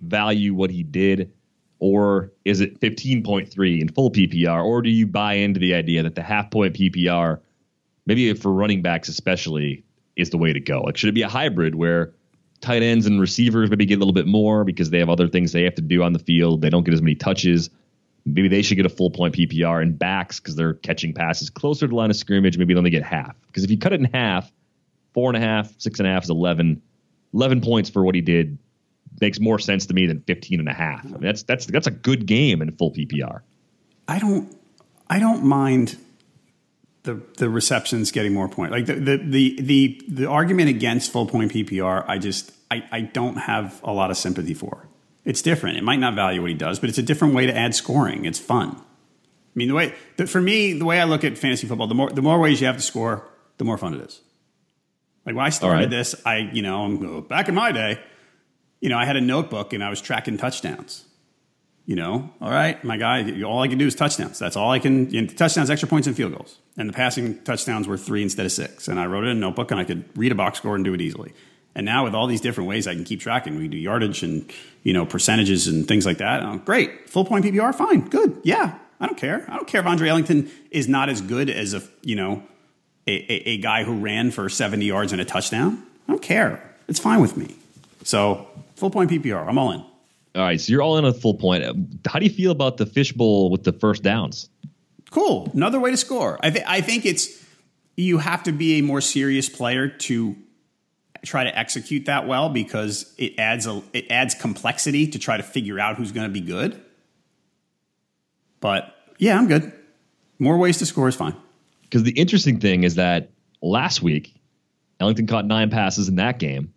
value what he did? Or is it 15.3 in full PPR? Or do you buy into the idea that the half point PPR, maybe for running backs especially, is the way to go? Like, should it be a hybrid where tight ends and receivers maybe get a little bit more because they have other things they have to do on the field? They don't get as many touches. Maybe they should get a full point PPR and backs because they're catching passes closer to line of scrimmage. Maybe they only get half. Because if you cut it in half, four and a half, six and a half is 11. 11 points for what he did makes more sense to me than 15 and a half. I mean, that's that's that's a good game in full PPR. I don't I don't mind the the receptions getting more point. Like the the the the, the argument against full point PPR, I just I, I don't have a lot of sympathy for. It's different. It might not value what he does, but it's a different way to add scoring. It's fun. I mean, the way the, for me, the way I look at fantasy football, the more the more ways you have to score, the more fun it is. Like when I started right. this, I you know back in my day, you know, I had a notebook and I was tracking touchdowns. You know, all right, my guy, all I can do is touchdowns. That's all I can. You know, touchdowns, extra points, and field goals. And the passing touchdowns were three instead of six. And I wrote it in a notebook and I could read a box score and do it easily. And now with all these different ways I can keep tracking, we do yardage and you know percentages and things like that. Oh, great, full point PPR, fine, good, yeah. I don't care. I don't care if Andre Ellington is not as good as a you know a, a, a guy who ran for seventy yards and a touchdown. I don't care. It's fine with me. So full point PPR, I'm all in. All right, so you're all in a full point. How do you feel about the fishbowl with the first downs? Cool, another way to score. I, th- I think it's you have to be a more serious player to try to execute that well because it adds a it adds complexity to try to figure out who's going to be good. But yeah, I'm good. More ways to score is fine. Because the interesting thing is that last week, Ellington caught nine passes in that game,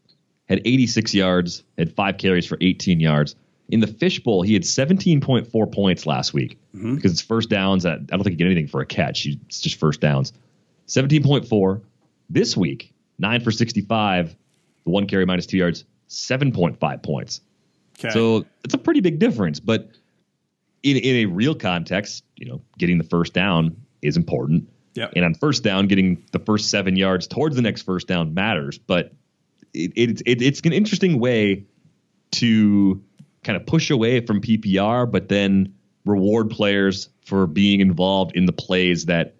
had 86 yards, had five carries for 18 yards. In the fishbowl, he had 17.4 points last week mm-hmm. because it's first downs. I don't think he get anything for a catch. It's just first downs. 17.4. This week, nine for 65, the one carry minus two yards, 7.5 points. Okay. So it's a pretty big difference. But in, in a real context, you know, getting the first down is important. Yep. And on first down, getting the first seven yards towards the next first down matters. But it, it, it, it's an interesting way to kind of push away from PPR, but then reward players for being involved in the plays that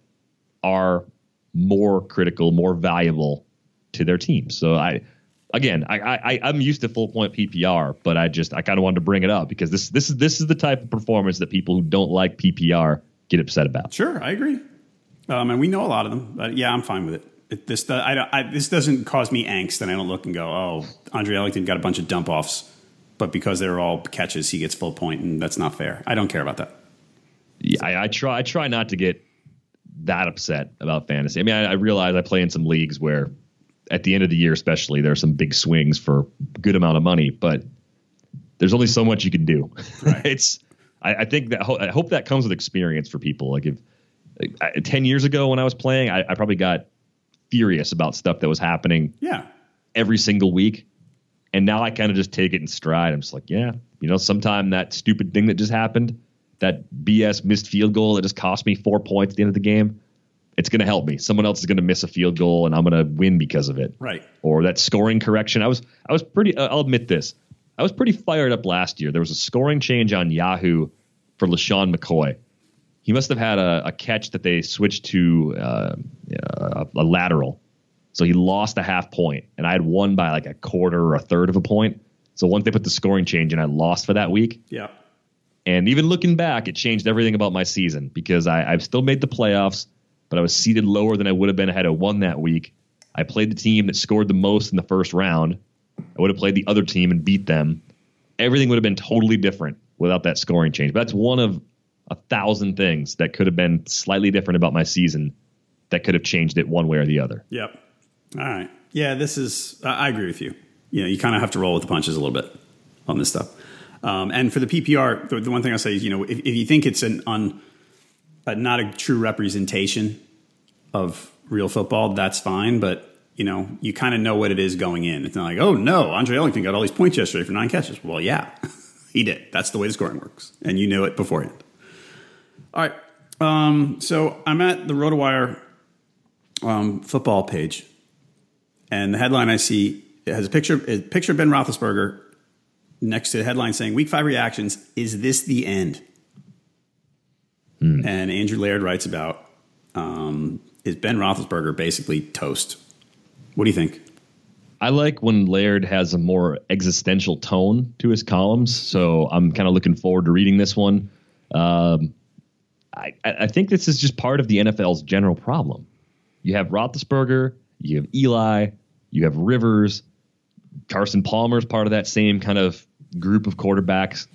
are more critical, more valuable to their teams. So I, again, I, I I'm used to full point PPR, but I just I kind of wanted to bring it up because this this is this is the type of performance that people who don't like PPR get upset about. Sure, I agree. Um, and we know a lot of them, but yeah, I'm fine with it. It, this I, don't, I, this doesn't cause me angst, and I don't look and go, "Oh, Andre Ellington got a bunch of dump offs," but because they're all catches, he gets full point, and that's not fair. I don't care about that. Yeah, I, I try. I try not to get that upset about fantasy. I mean, I, I realize I play in some leagues where, at the end of the year, especially, there are some big swings for good amount of money, but there's only so much you can do. Right. it's. I, I, think that I hope that comes with experience for people. Like if like, ten years ago when I was playing, I, I probably got furious about stuff that was happening. Yeah. Every single week. And now I kind of just take it in stride. I'm just like, yeah, you know, sometime that stupid thing that just happened, that BS missed field goal that just cost me four points at the end of the game, it's going to help me. Someone else is going to miss a field goal and I'm going to win because of it. Right. Or that scoring correction. I was, I was pretty, uh, I'll admit this. I was pretty fired up last year. There was a scoring change on Yahoo for LeSean McCoy he must have had a, a catch that they switched to uh, a, a, lateral. So he lost a half point, and I had won by like a quarter or a third of a point. So once they put the scoring change in, I lost for that week. Yeah. And even looking back, it changed everything about my season because I, I've still made the playoffs, but I was seated lower than I would have been had I won that week. I played the team that scored the most in the first round. I would have played the other team and beat them. Everything would have been totally different without that scoring change. But that's one of a thousand things that could have been slightly different about my season that could have changed it one way or the other. Yep. All right. Yeah, this is, I agree with you. You know, you kind of have to roll with the punches a little bit on this stuff. Um, and for the PPR, the, the, one thing I say is, you know, if, if you think it's an un, uh, not a true representation of real football, that's fine. But you know, you kind of know what it is going in. It's not like, oh no, Andre Ellington got all these points yesterday for nine catches. Well, yeah, he did. That's the way the scoring works, and you knew it beforehand. All right. Um, so I'm at the RotoWire um, football page, and the headline I see it has a picture a picture of Ben Roethlisberger next to the headline saying "Week Five reactions: Is this the end?" Hmm. And Andrew Laird writes about um, is Ben Roethlisberger basically toast? What do you think? I like when Laird has a more existential tone to his columns, so I'm kind of looking forward to reading this one. Um, I, I think this is just part of the NFL's general problem. You have Roethlisberger, you have Eli, you have Rivers, Carson Palmer's part of that same kind of group of quarterbacks.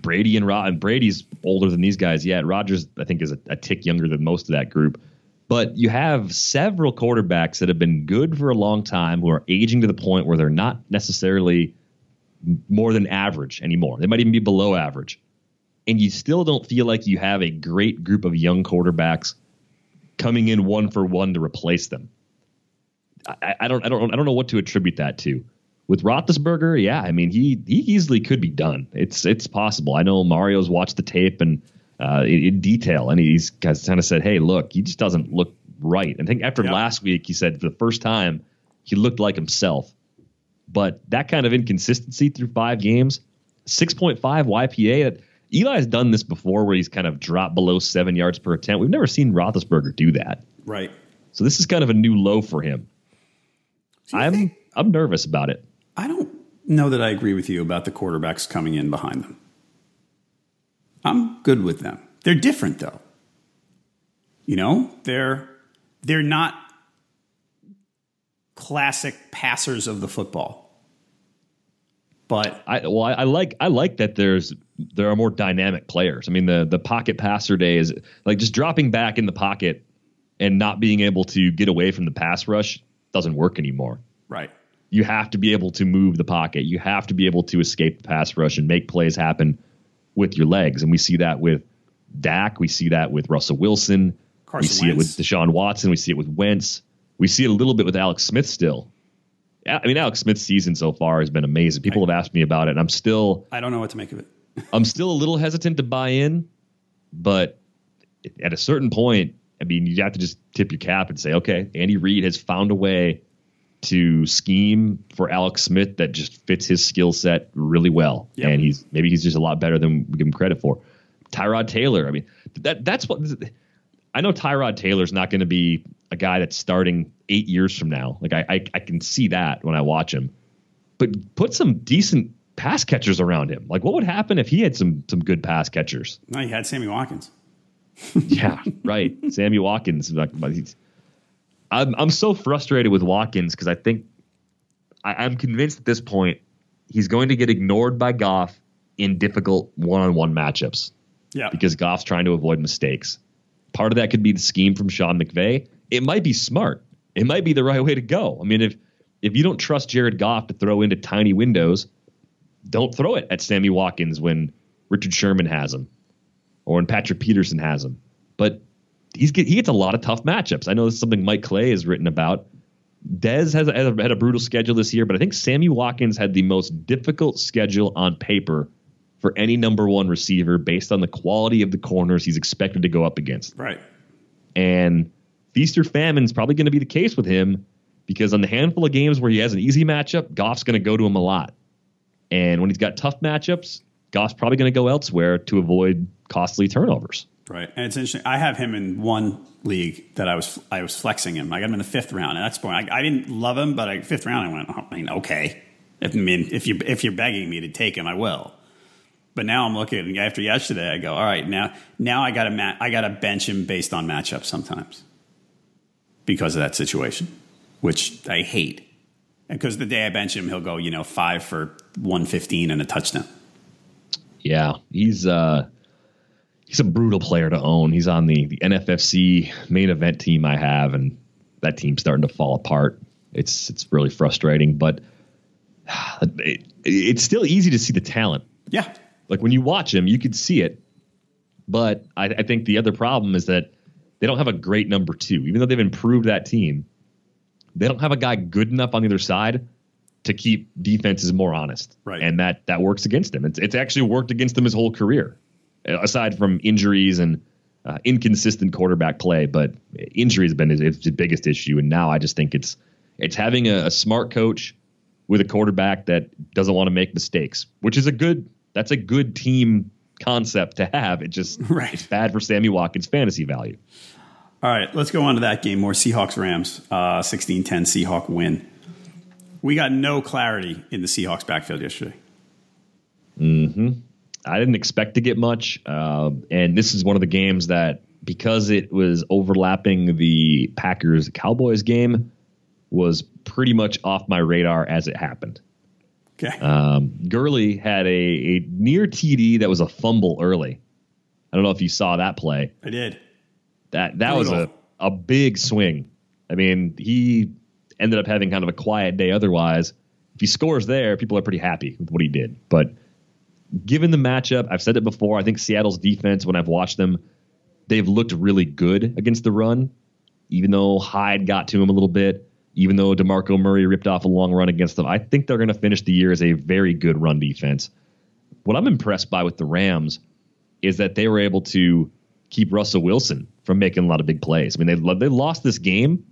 Brady and Rod and Brady's older than these guys yet. Rodgers, I think, is a, a tick younger than most of that group. But you have several quarterbacks that have been good for a long time who are aging to the point where they're not necessarily more than average anymore. They might even be below average and you still don't feel like you have a great group of young quarterbacks coming in one for one to replace them. I, I, don't I don't I don't know what to attribute that to. With Roethlisberger, yeah, I mean he he easily could be done. It's it's possible. I know Mario's watched the tape and uh, in, in, detail, and he's kind of said, "Hey, look, he just doesn't look right." I think after last week, he said for the first time he looked like himself. But that kind of inconsistency through five games, six point five YPA. That Eli's done this before where he's kind of dropped below seven yards per attempt. We've never seen Roethlisberger do that. Right. So this is kind of a new low for him. I'm think, I'm nervous about it. I don't know that I agree with you about the quarterbacks coming in behind them. I'm good with them. They're different though. You know, they're they're not classic passers of the football. But I well, I, I, like I like that there's there are more dynamic players. I mean, the the pocket passer day is like just dropping back in the pocket and not being able to get away from the pass rush doesn't work anymore. Right. You have to be able to move the pocket. You have to be able to escape the pass rush and make plays happen with your legs. And we see that with Dak. We see that with Russell Wilson. Carson we see Wentz. it with Deshaun Watson. We see it with Wentz. We see it a little bit with Alex Smith still. I mean, Alex Smith's season so far has been amazing. People have asked me about it, and I'm still. I don't know what to make of it. I'm still a little hesitant to buy in, but at a certain point, I mean, you have to just tip your cap and say, okay, Andy Reid has found a way to scheme for Alex Smith that just fits his skill set really well, yep. and he's maybe he's just a lot better than we give him credit for. Tyrod Taylor, I mean, that that's what I know. Tyrod Taylor's not going to be a guy that's starting eight years from now. Like I, I, I can see that when I watch him. But put some decent pass catchers around him. Like what would happen if he had some some good pass catchers? No, he had Sammy Watkins. yeah, right. Sammy Watkins. I'm I'm so frustrated with Watkins because I think I, I'm convinced at this point he's going to get ignored by Goff in difficult one-on-one matchups. Yeah. Because Goff's trying to avoid mistakes. Part of that could be the scheme from Sean McVay. It might be smart. It might be the right way to go. I mean, if if you don't trust Jared Goff to throw into tiny windows, don't throw it at Sammy Watkins when Richard Sherman has him or when Patrick Peterson has him. But he's get, he gets a lot of tough matchups. I know this is something Mike Clay has written about. Dez has, has had a brutal schedule this year, but I think Sammy Watkins had the most difficult schedule on paper for any number one receiver based on the quality of the corners he's expected to go up against. Right. And feast or famine is probably going to be the case with him because on the handful of games where he has an easy matchup, Goff's going to go to him a lot. And when he's got tough matchups, Goff's probably going to go elsewhere to avoid costly turnovers. Right, and it's interesting. I have him in one league that I was I was flexing him. I got him in the fifth round, and that's point. I, I didn't love him, but I, fifth round, I went. Oh, I mean, okay. If, I mean, if you if you're begging me to take him, I will. But now I'm looking after yesterday. I go, all right, now now I got to ma- I got to bench him based on matchup sometimes because of that situation, which I hate. And because the day I bench him, he'll go, you know, five for one fifteen and a touchdown. Yeah, he's uh he's a brutal player to own. He's on the the NFFC main event team I have, and that team's starting to fall apart. It's it's really frustrating, but it, it's still easy to see the talent. Yeah, like when you watch him, you can see it. But I, I think the other problem is that they don't have a great number two, even though they've improved that team. They don't have a guy good enough on the other side to keep defenses more honest. Right. And that that works against him. It's it's actually worked against him his whole career, aside from injuries and uh, inconsistent quarterback play. But injury has been his, his, biggest issue, and now I just think it's it's having a, a smart coach with a quarterback that doesn't want to make mistakes, which is a good that's a good team concept to have. It just right. it's bad for Sammy Watkins' fantasy value. All right, let's go on to that game. More Seahawks Rams, uh, 16 10 Seahawk win. We got no clarity in the Seahawks backfield yesterday. hmm I didn't expect to get much. Uh, and this is one of the games that, because it was overlapping the Packers Cowboys game, was pretty much off my radar as it happened. Okay. Um, Gurley had a, a near TD that was a fumble early. I don't know if you saw that play. I did. That that Brutal. was a, a big swing. I mean, he ended up having kind of a quiet day otherwise. If he scores there, people are pretty happy with what he did. But given the matchup, I've said it before, I think Seattle's defense, when I've watched them, they've looked really good against the run, even though Hyde got to him a little bit, even though DeMarco Murray ripped off a long run against them. I think they're going to finish the year as a very good run defense. What I'm impressed by with the Rams is that they were able to keep Russell Wilson from making a lot of big plays. I mean, they they lost this game,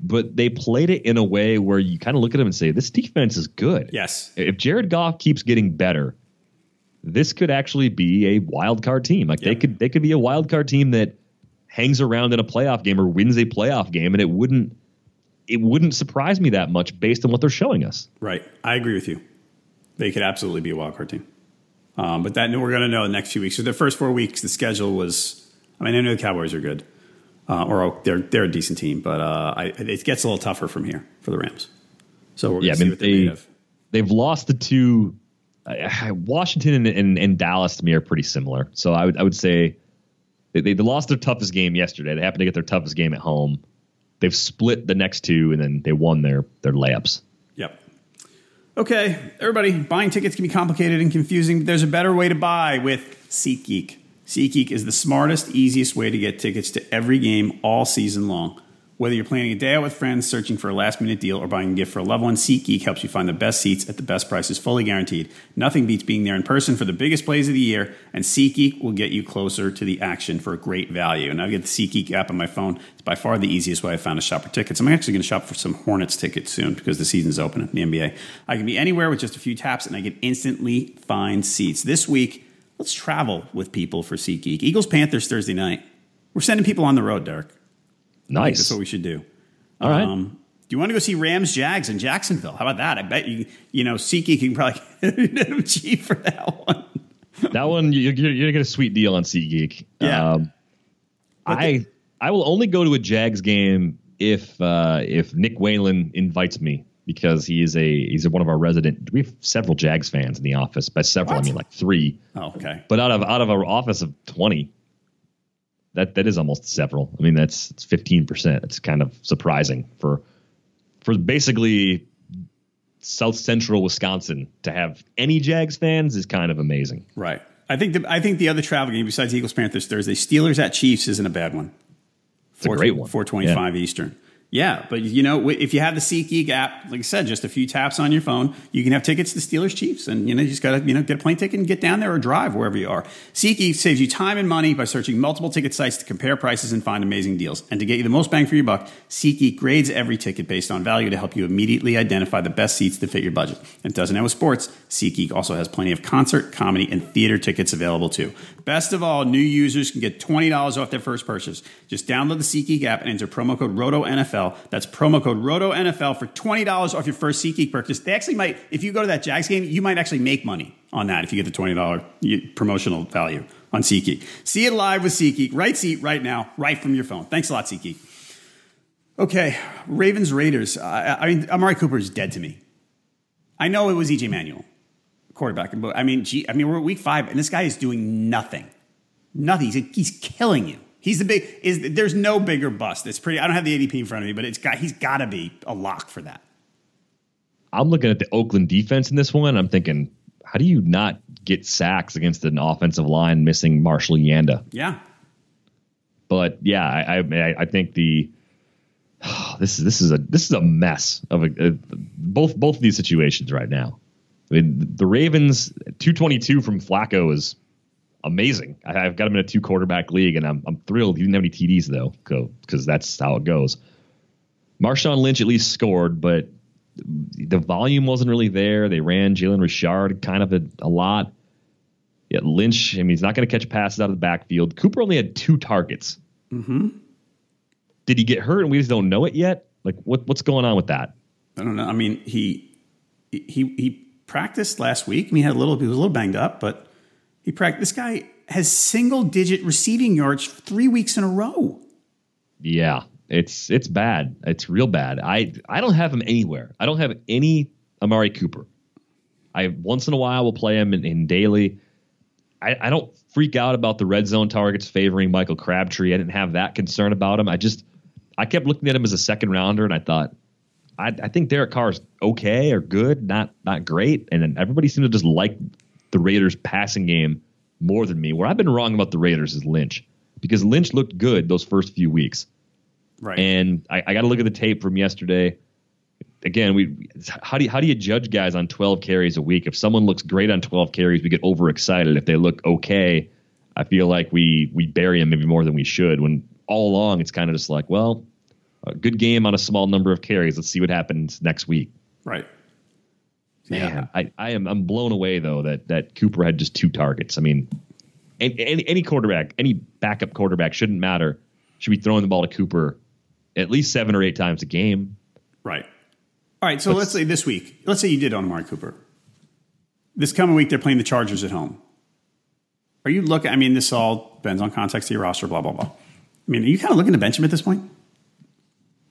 but they played it in a way where you kind of look at them and say, this defense is good. Yes. If Jared Goff keeps getting better, this could actually be a wild card team. Like yep. they could they could be a wild card team that hangs around in a playoff game or wins a playoff game, and it wouldn't it wouldn't surprise me that much based on what they're showing us. Right. I agree with you. They could absolutely be a wild card team. Um, but that we're going to know in the next few weeks. So the first four weeks, the schedule was. I mean, I know the Cowboys are good, uh, or they're they're a decent team, but uh, I, it gets a little tougher from here for the Rams. So we're going to yeah, see I mean, what they, of. They've lost the two. Washington and, and, and, Dallas to me are pretty similar. So I would I would say they, they lost their toughest game yesterday. They happened to get their toughest game at home. They've split the next two, and then they won their their layups. Yep. Okay, everybody, buying tickets can be complicated and confusing, but there's a better way to buy with SeatGeek. SeatGeek is the smartest, easiest way to get tickets to every game all season long. Whether you're planning a day out with friends, searching for a last minute deal, or buying a gift for a loved one, SeatGeek helps you find the best seats at the best prices, fully guaranteed. Nothing beats being there in person for the biggest plays of the year, and SeatGeek will get you closer to the action for a great value. And I get the SeatGeek app on my phone. It's by far the easiest way I found to shop for tickets. I'm actually going to shop for some Hornets tickets soon because the season's open in the NBA. I can be anywhere with just a few taps, and I can instantly find seats. This week, let's travel with people for SeatGeek. Eagles Panthers Thursday night. We're sending people on the road, Derek. Nice. That's what we should do. All right. Um, do you want to go see Rams Jags in Jacksonville? How about that? I bet you, you know, SeatGeek can probably get him cheap for that one. that one, you're, you're going to get a sweet deal on SeatGeek. Yeah. Um, I, I will only go to a Jags game if uh, if Nick Whalen invites me because he is a he's one of our resident. We have several Jags fans in the office. By several, What? I mean like three. Oh, okay. But out of out of our office of twenty, that that is almost several. I mean, that's it's fifteen percent. It's kind of surprising for for basically South Central Wisconsin to have any Jags fans is kind of amazing. Right. I think the I think the other travel game besides Eagles Panthers Thursday, Steelers at Chiefs isn't a bad one. It's a great one. Four twenty five Eastern. Yeah, but you know, if you have the SeatGeek app, like I said, just a few taps on your phone, you can have tickets to Steelers Chiefs, and you know, you just gotta you know get a plane ticket and get down there or drive wherever you are. SeatGeek saves you time and money by searching multiple ticket sites to compare prices and find amazing deals. And to get you the most bang for your buck, SeatGeek grades every ticket based on value to help you immediately identify the best seats to fit your budget. And it doesn't end with sports. SeatGeek also has plenty of concert, comedy, and theater tickets available too. Best of all, new users can get twenty dollars off their first purchase. Just download the SeatGeek app and enter promo code RotoNFL. That's promo code RotoNFL for twenty dollars off your first SeatGeek purchase. They actually might, if you go to that Jags game, you might actually make money on that if you get the twenty dollar promotional value on SeatGeek. See it live with SeatGeek. Right seat, right now, right from your phone. Thanks a lot, SeatGeek. Okay, Ravens Raiders. I, I mean, Amari Cooper is dead to me. I know it was EJ Manuel, quarterback, but I mean, gee, I mean, we're at week five, and this guy is doing nothing. Nothing. He's, he's killing you. He's the big. Is there's no bigger bust. It's pretty. I don't have the ADP in front of me, but it's got. He's got to be a lock for that. I'm looking at the Oakland defense in this one. I'm thinking, how do you not get sacks against an offensive line missing Marshall Yanda? Yeah. But yeah, I I, I think the this is this is a this is a mess of a, uh, both both of these situations right now. I mean, the Ravens 222 from Flacco is amazing. I, I've got him in a two quarterback league, and I'm I'm thrilled. He didn't have any TDs though, because that's how it goes. Marshawn Lynch at least scored, but the volume wasn't really there. They ran Jalen Richard kind of a, a lot. Yeah, Lynch, I mean, he's not going to catch passes out of the backfield. Cooper only had two targets. Mm-hmm. Did he get hurt and we just don't know it yet? Like, what what's going on with that? I don't know. I mean, he he he practiced last week. I mean, he had a little. He was a little banged up, but he practiced. This guy has single digit receiving yards three weeks in a row. Yeah, it's it's bad. It's real bad. I I don't have him anywhere. I don't have any Amari Cooper. I once in a while will play him in, in daily. I, I don't freak out about the red zone targets favoring Michael Crabtree. I didn't have that concern about him. I just I kept looking at him as a second rounder, and I thought I, I think Derek Carr is okay or good, not not great. And then everybody seems to just like the Raiders' passing game more than me. Where I've been wrong about the Raiders is Lynch because Lynch looked good those first few weeks. Right. And I, I got to look at the tape from yesterday. Again, we how do you, how do you judge guys on 12 carries a week? If someone looks great on 12 carries, we get overexcited. If they look okay, I feel like we we bury them maybe more than we should. When all along it's kind of just like, well, a good game on a small number of carries. Let's see what happens next week. right. Man, I, I am I'm blown away though that that Cooper had just two targets. I mean, any, any any quarterback, any backup quarterback shouldn't matter. Should be throwing the ball to Cooper at least seven or eight times a game. Right. All right. So let's, say this week, let's say you did on Amari Cooper. This coming week, they're playing the Chargers at home. Are you looking? I mean, this all depends on context of your roster, blah, blah, blah. I mean, are you kind of looking to bench him at this point?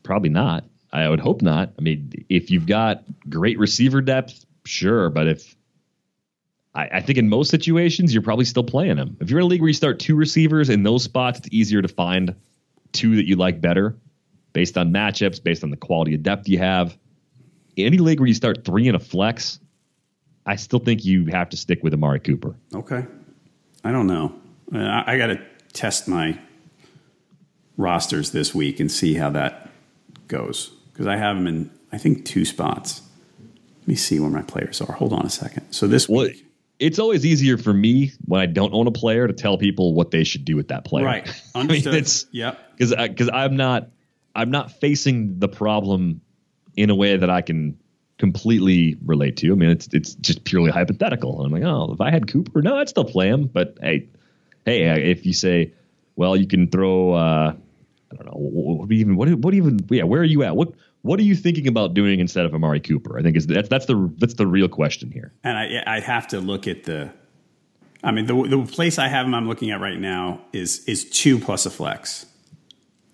Probably not. I would hope not. I mean, if you've got great receiver depth, sure. But if I, I think in most situations, you're probably still playing him. If you're in a league where you start two receivers in those spots, it's easier to find two that you like better based on matchups, based on the quality of depth you have. Any league where you start three in a flex, I still think you have to stick with Amari Cooper. Okay. I don't know. Uh, I, I got to test my rosters this week and see how that goes because I have them in, I think, two spots. Let me see where my players are. Hold on a second. So this Well, week, it's always easier for me when I don't own a player to tell people what they should do with that player. right? I mean, it's yeah. because because I'm not I'm not facing the problem in a way that I can completely relate to. I mean, it's it's just purely hypothetical. I'm like, oh, if I had Cooper, no, I'd still play him. But hey, hey, if you say, well, you can throw, uh, I don't know, what even, what, what even, yeah, where are you at? What what are you thinking about doing instead of Amari Cooper? I think is that's that's the that's the real question here. And I, I'd have to look at the. I mean, the the place I have him, I'm looking at right now is is two plus a flex.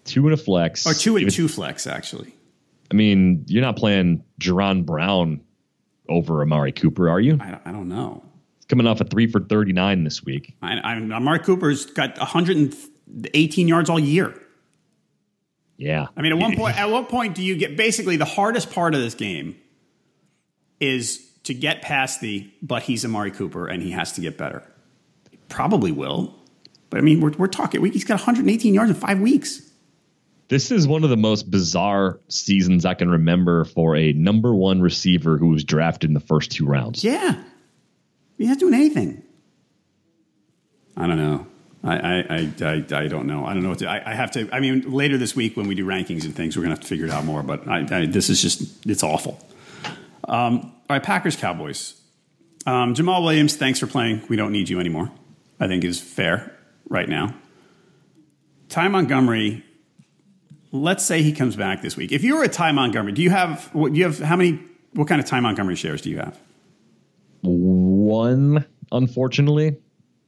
two and a flex, or two and If- two flex actually. I mean, you're not playing Jaron Brown over Amari Cooper, are you? I, don't- I don't know. Coming off a three for 39 this week. I, I, Mark Cooper's got 118 yards all year. Yeah. I mean, at one point, at what point do you get basically the hardest part of this game is to get past the but he's Amari Cooper and he has to get better. He probably will, but I mean, we're we're talking. He's got 118 yards in five weeks. This is one of the most bizarre seasons I can remember for a number one receiver who was drafted in the first two rounds. Yeah, he's not doing anything. I don't know. I, I, I, I, don't know. I don't know what to. I, I have to. I mean, later this week when we do rankings and things, we're gonna have to figure it out more. But I, I, this is just it's awful. Um, all right, Packers Cowboys. Um, Jamaal Williams, thanks for playing. We don't need you anymore. I think is fair right now. Ty Montgomery. Let's say he comes back this week. If you were a Ty Montgomery, do you have what? Do you have how many? What kind of Ty Montgomery shares do you have? One, unfortunately.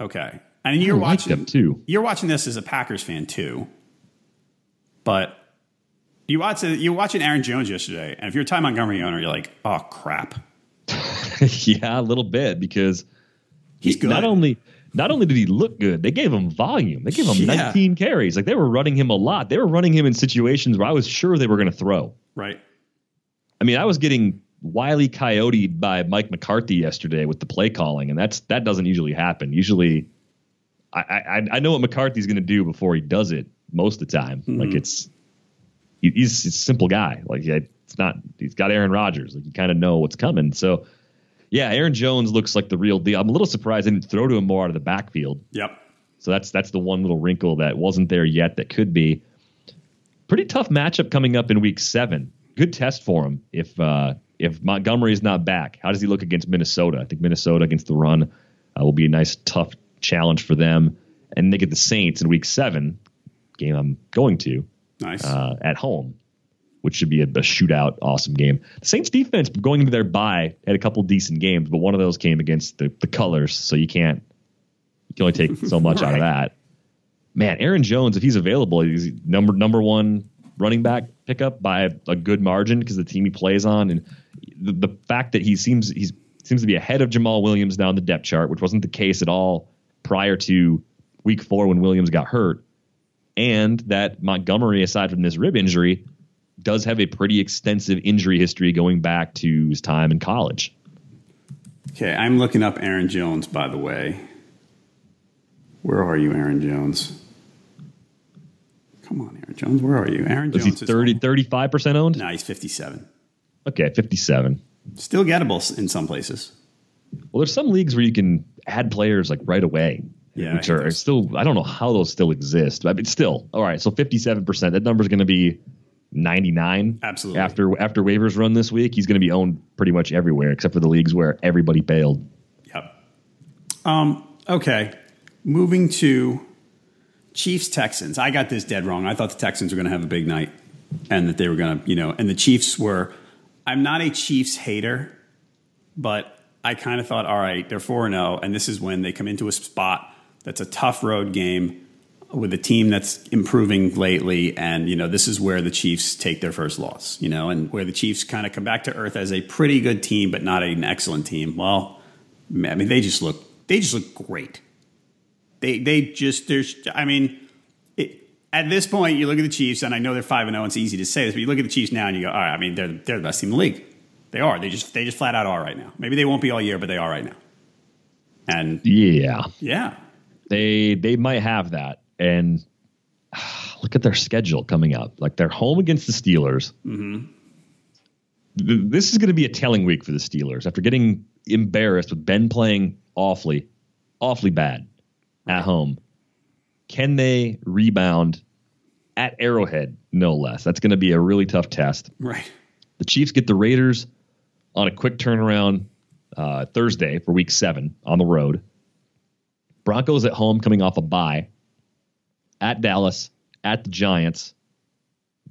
Okay, and you're I like watching them too. You're watching this as a Packers fan too, but you watch you watching Aaron Jones yesterday, and if you're a Ty Montgomery owner, you're like, oh crap, yeah, a little bit because he's he- good. Not only not only did he look good, they gave him volume. They gave him Yeah. 19 carries. Like they were running him a lot. They were running him in situations where I was sure they were going to throw. right? I mean, I was getting wily coyote by Mike McCarthy yesterday with the play calling, and that's that doesn't usually happen. Usually, I I, I know what McCarthy's going to do before he does it most of the time. Like it's he, he's, he's a simple guy. Like it's not he's got Aaron Rodgers. Like you kind of know what's coming. So yeah, Aaron Jones looks like the real deal. I'm a little surprised they didn't throw to him more out of the backfield. Yep. So that's that's the one little wrinkle that wasn't there yet that could be. Pretty tough matchup coming up in week seven. Good test for him if uh, if Montgomery is not back. How does he look against Minnesota? I think Minnesota against the run uh, will be a nice tough challenge for them. And they get the Saints in week seven, game I'm going to Nice. uh, at home, which should be a, a shootout, awesome game. The Saints defense going into their bye had a couple decent games, but one of those came against the, the colors, so you can't you can only take so much out of that. Man, Aaron Jones, if he's available, he's number number one running back pickup by a, a good margin because the team he plays on, and the, the fact that he seems he's seems to be ahead of Jamaal Williams now in the depth chart, which wasn't the case at all prior to week four when Williams got hurt and that Montgomery, aside from this rib injury, does have a pretty extensive injury history going back to his time in college. okay, I'm looking up Aaron Jones. By the way, where are you, Aaron Jones? Come on, Aaron Jones. Where are you, Aaron Jones? is 30, home. 35% owned? No, he's 57. Okay, 57. Still gettable in some places. Well, there's some leagues where you can add players like right away. Yeah, Which I are still, I don't know how those still exist, but it's still, all right. So 57%, that number is going to be 99. Absolutely. After, after waivers run this week, he's going to be owned pretty much everywhere except for the leagues where everybody bailed. Yep. Um, okay. Moving to Chiefs Texans. I got this dead wrong. I thought the Texans were going to have a big night and that they were going to, you know, and the Chiefs were. I'm not a Chiefs hater, but I kind of thought, all right, they're 4 0, and this is when they come into a spot that's a tough road game with a team that's improving lately and you know this is where the chiefs take their first loss you know and where the chiefs kind of come back to earth as a pretty good team but not an excellent team well I mean, they just look they just look great. They they just there's I mean, at this point you look at the Chiefs and I know they're five and oh, zero. It's easy to say this, but you look at the Chiefs now and you go, all right. I mean, they're they're the best team in the league. They are. They just they just flat out are right now. Maybe they won't be all year, but they are right now. And Yeah. yeah, they they might have that and look at their schedule coming up like they're home against the steelers mm-hmm. Th- this is going to be a telling week for the steelers after getting embarrassed with ben playing awfully awfully bad at home can they rebound at arrowhead no less that's going to be a really tough test right. the Chiefs get the Raiders on a quick turnaround uh, Thursday for week seven on the road. Broncos at home coming off a bye at Dallas, at the Giants,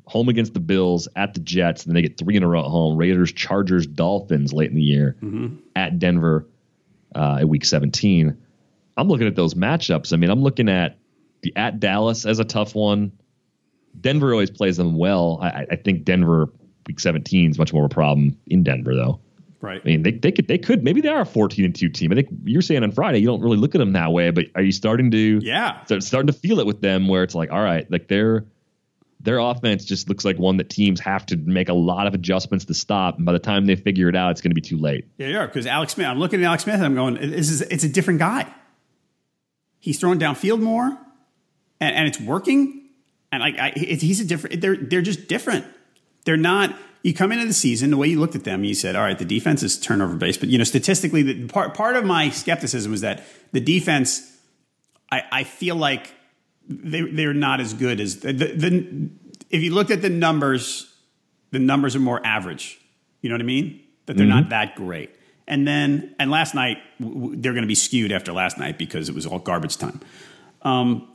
home against the Bills, at the Jets. Then they get three in a row at home Raiders, Chargers, Dolphins late in the year, at Denver uh, at week 17. I'm looking at those matchups. I mean, I'm looking at the at Dallas as a tough one. Denver always plays them well. I, I think Denver week 17 is much more of a problem in Denver, though. Right. I mean, they, they could they could maybe they are a 14 and two team. I think you're saying on Friday you don't really look at them that way, but are you starting to Yeah. start, starting to feel it with them where it's like, all right, like their their offense just looks like one that teams have to make a lot of adjustments to stop, and by the time they figure it out, it's going to be too late. Yeah, yeah. Because Alex Smith, I'm looking at Alex Smith and I'm going, this is, it's a different guy. He's throwing downfield more, and, and it's working. And like, he's a different. They're they're just different. They're not. You come into the season the way you looked at them. You said, all right, the defense is turnover based, but you know, statistically, the part part of my skepticism was that the defense. I, I feel like they they're not as good as the, the, the if you looked at the numbers, the numbers are more average. You know what I mean? That they're not that great. And then, and last night, w- w- they're going to be skewed after last night because it was all garbage time. Um,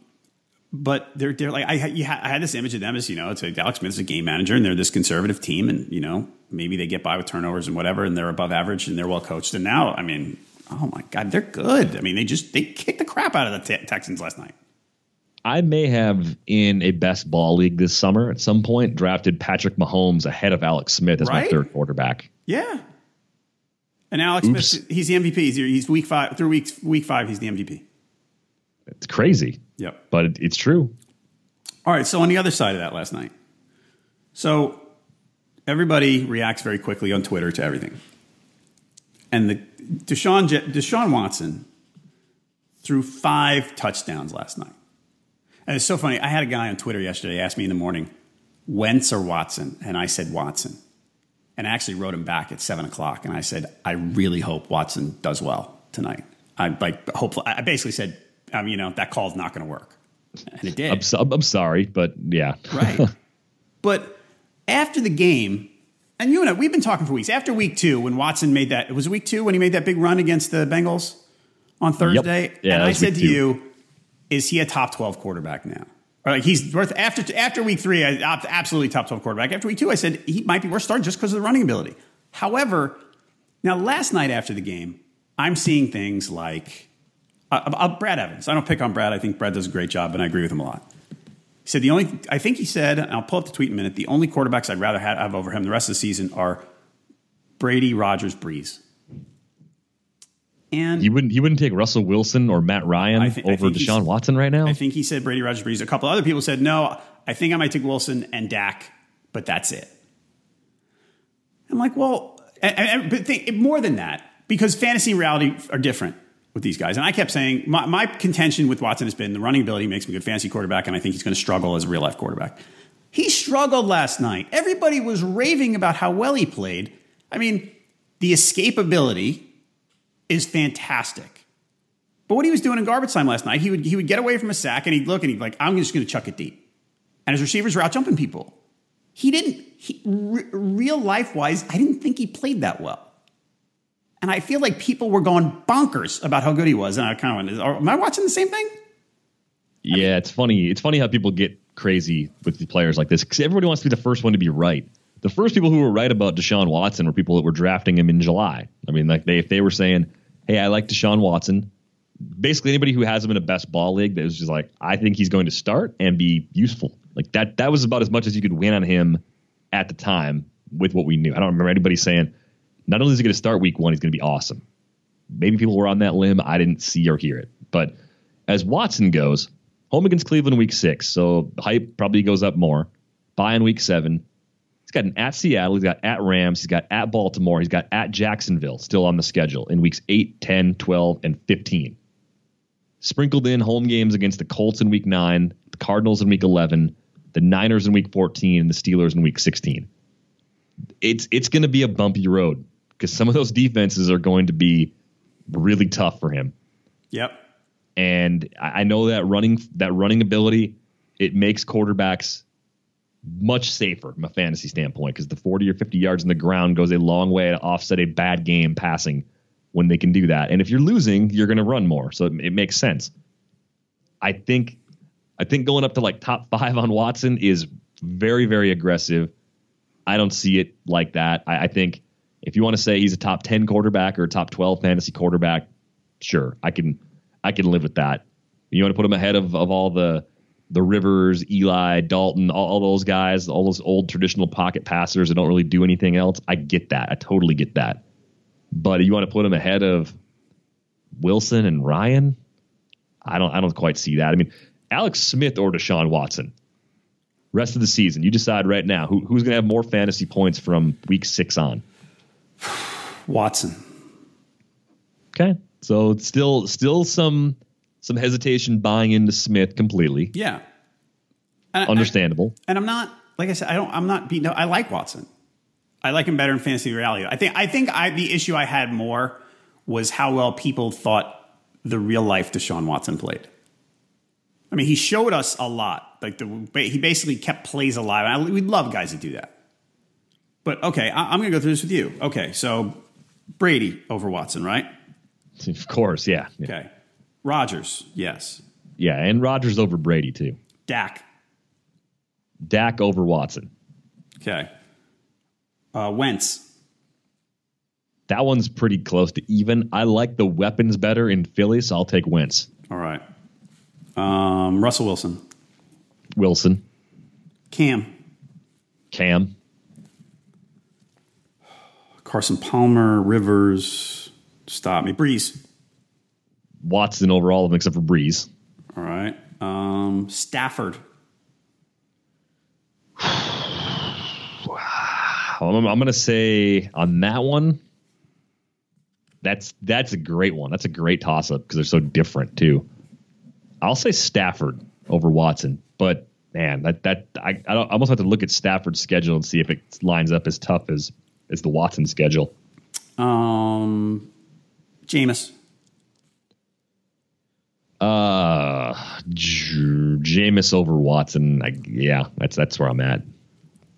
but they're, they're like, I, ha- I had this image of them as, you know, it's like Alex Smith's a game manager and they're this conservative team and, you know, maybe they get by with turnovers and whatever and they're above average and they're well coached. And now, I mean, oh my God, they're good. I mean, they just, they kicked the crap out of the te- Texans last night. I may have in a best ball league this summer at some point drafted Patrick Mahomes ahead of Alex Smith as my third quarterback. Yeah. And Alex Oops. Smith, he's the MVP. He's, he's week five, through week, week five, he's the MVP. It's crazy, Yep. but it, it's true. All right, so on the other side of that last night. So everybody reacts very quickly on Twitter to everything. And the Deshaun, Deshaun Watson threw five touchdowns last night. And it's so funny. I had a guy on Twitter yesterday ask me in the morning, Wentz or Watson? And I said Watson. And I actually wrote him back at seven o'clock. And I said, I really hope Watson does well tonight. I like hopefully I basically said, um, you know, that call's not going to work. And it did. I'm, so, I'm sorry, but yeah. Right. but after the game, and you and I, we've been talking for weeks. After week two, when Watson made that, it was week two when he made that big run against the Bengals on Thursday. Yeah, and I said to two. you, is he a top 12 quarterback now? Or like he's worth after after week three, I, absolutely top 12 quarterback. After week two, I said he might be worth starting just because of the running ability. However, now last night after the game, I'm seeing things like uh, uh, Brad Evans. I don't pick on Brad. I think Brad does a great job, and I agree with him a lot. He said the only, I think he said, and I'll pull up the tweet in a minute. The only quarterbacks I'd rather have, have over him the rest of the season are Brady, Rodgers, Brees. And You wouldn't you wouldn't take Russell Wilson or Matt Ryan I over Deshaun Watson right now? I think he said Brady, Rodgers, Brees. A couple other people said no. I think I might take Wilson and Dak, but that's it. I'm like, well, and, and- but think, more than that, because fantasy and reality are different with these guys. And I kept saying my, my contention with Watson has been the running ability makes him a good fantasy quarterback, and I think he's going to struggle as a real life quarterback. He struggled last night. Everybody was raving about how well he played. I mean, the escapability is fantastic. But what he was doing in garbage time last night, he would he would get away from a sack and he'd look and he'd be like, I'm just going to chuck it deep. And his receivers were out jumping people. He didn't, he, re- real life wise, I didn't think he played that well. And I feel like people were going bonkers about how good he was. And I kind of went, am I watching the same thing? Yeah, it's funny. It's funny how people get crazy with players like this because everybody wants to be the first one to be right. The first people who were right about Deshaun Watson were people that were drafting him in July. I mean, like they if they were saying, "Hey, I like Deshaun Watson," basically anybody who has him in a best ball league that was just like, "I think he's going to start and be useful." Like that. That was about as much as you could win on him at the time with what we knew. I don't remember anybody saying, "Not only is he going to start week one, he's going to be awesome." Maybe people were on that limb. I didn't see or hear it, but as Watson goes, home against Cleveland week six, so hype probably goes up more. Bye in week seven. He's got an at Seattle, he's got at Rams, he's got at Baltimore, he's got at Jacksonville still on the schedule in weeks 8, 10, 12, and 15. Sprinkled in home games against the Colts in week 9, the Cardinals in week 11, the Niners in week 14, and the Steelers in week 16. It's it's going to be a bumpy road because some of those defenses are going to be really tough for him Yep. and I I know that running that running ability it makes quarterbacks much safer from a fantasy standpoint because the 40 or 50 yards in the ground goes a long way to offset a bad game passing when they can do that. And if you're losing, you're going to run more, so it, it makes sense. I think I think going up to like top 5 on Watson is very very aggressive. I don't see it like that. I, I think if you want to say he's a top 10 quarterback or a top 12 fantasy quarterback, sure, I can I can live with that. You want to put him ahead of, of all the the Rivers, Eli, Dalton, all, all those guys, all those old traditional pocket passers that don't really do anything else. I get that. I totally get that. But you want to put him ahead of Wilson and Ryan? I don't I don't quite see that. I mean, Alex Smith or Deshaun Watson. Rest of the season, you decide right now who, who's going to have more fantasy points from week six on. Watson. Okay, so still still some some hesitation buying into Smith completely. Yeah. And Understandable. I, and I'm not like I said, I don't I'm not beating I like Watson. I like him better in fantasy reality. I think I think I the issue I had more was how well people thought the real life Deshaun Watson played. I mean, he showed us a lot. Like the he basically kept plays alive. I, we'd love guys that do that. But okay, I, I'm going to go through this with you. Okay, so Brady over Watson, right? Of course, yeah. yeah. Okay. Rodgers, yes. Yeah, and Rodgers over Brady too. Dak. Dak over Watson. Okay. Uh, Wentz. That one's pretty close to even. I like the weapons better in Philly, so I'll take Wentz. All right. Um, Russell Wilson. Wilson. Cam. Cam. Carson Palmer. Rivers. Stop me. Brees, Watson over all of them except for Brees. All right. Um, Stafford. I'm, I'm going to say on that one, that's that's a great one. That's a great toss up because they're so different too. I'll say Stafford over Watson, but man, that that I, I, I almost have to look at Stafford's schedule and see if it lines up as tough as as the Watson schedule. Um, Jameis. Uh, J- Jameis over Watson. I, yeah, that's that's where I'm at.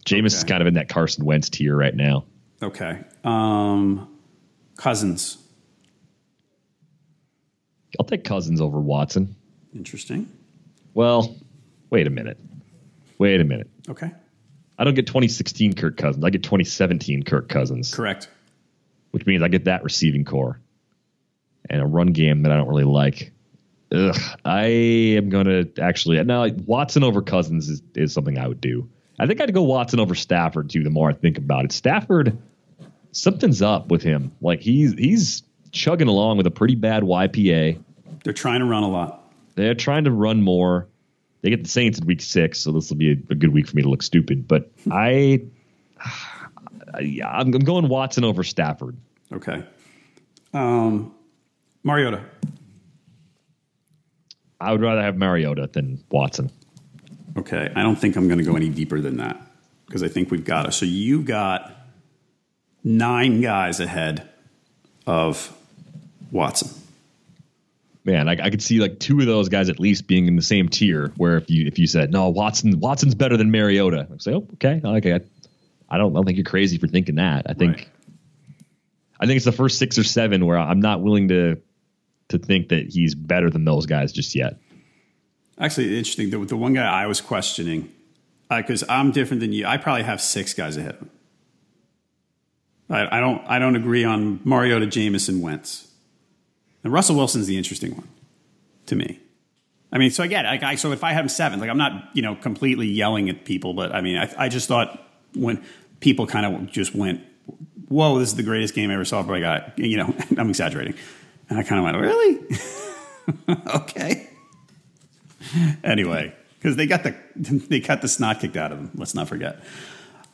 Jameis okay. is kind of in that Carson Wentz tier right now. Okay. Um, Cousins. I'll take Cousins over Watson. Interesting. Well, wait a minute. Wait a minute. Okay. I don't get 2016 Kirk Cousins. I get 2017 Kirk Cousins. Correct. Which means I get that receiving corps and a run game that I don't really like. Ugh, I am going to actually now Watson over Cousins is, is something I would do. I think I'd go Watson over Stafford too. The more I think about it, Stafford something's up with him. Like he's he's chugging along with a pretty bad YPA. They're trying to run a lot. They're trying to run more. They get the Saints in week six, so this will be a, a good week for me to look stupid. But I, I I'm going Watson over Stafford. Okay. Um, Mariota. I would rather have Mariota than Watson. Okay, I don't think I'm going to go any deeper than that because I think we've got it. So you've got nine guys ahead of Watson. Man, I, I, could see like two of those guys at least being in the same tier. Where if you if you said no, Watson Watson's better than Mariota, I'd say oh, okay, okay. I, I don't I don't think you're crazy for thinking that. I think right. I think it's the first six or seven where I'm not willing to to think that he's better than those guys just yet. Actually, interesting. The, the one guy I was questioning because uh, I'm different than you. I probably have six guys ahead of him. I, I don't I don't agree on Mariota, Jameson, Wentz. And Russell Wilson's the interesting one to me. I mean, so I get it. Like, I, so if I have him seven, like I'm not you know completely yelling at people, but I mean, I, I just thought when people kind of just went, "Whoa, this is the greatest game I ever saw," but I got you know I'm exaggerating, and I kind of went, "Really? okay." anyway, because they got the they got the snot kicked out of them. Let's not forget.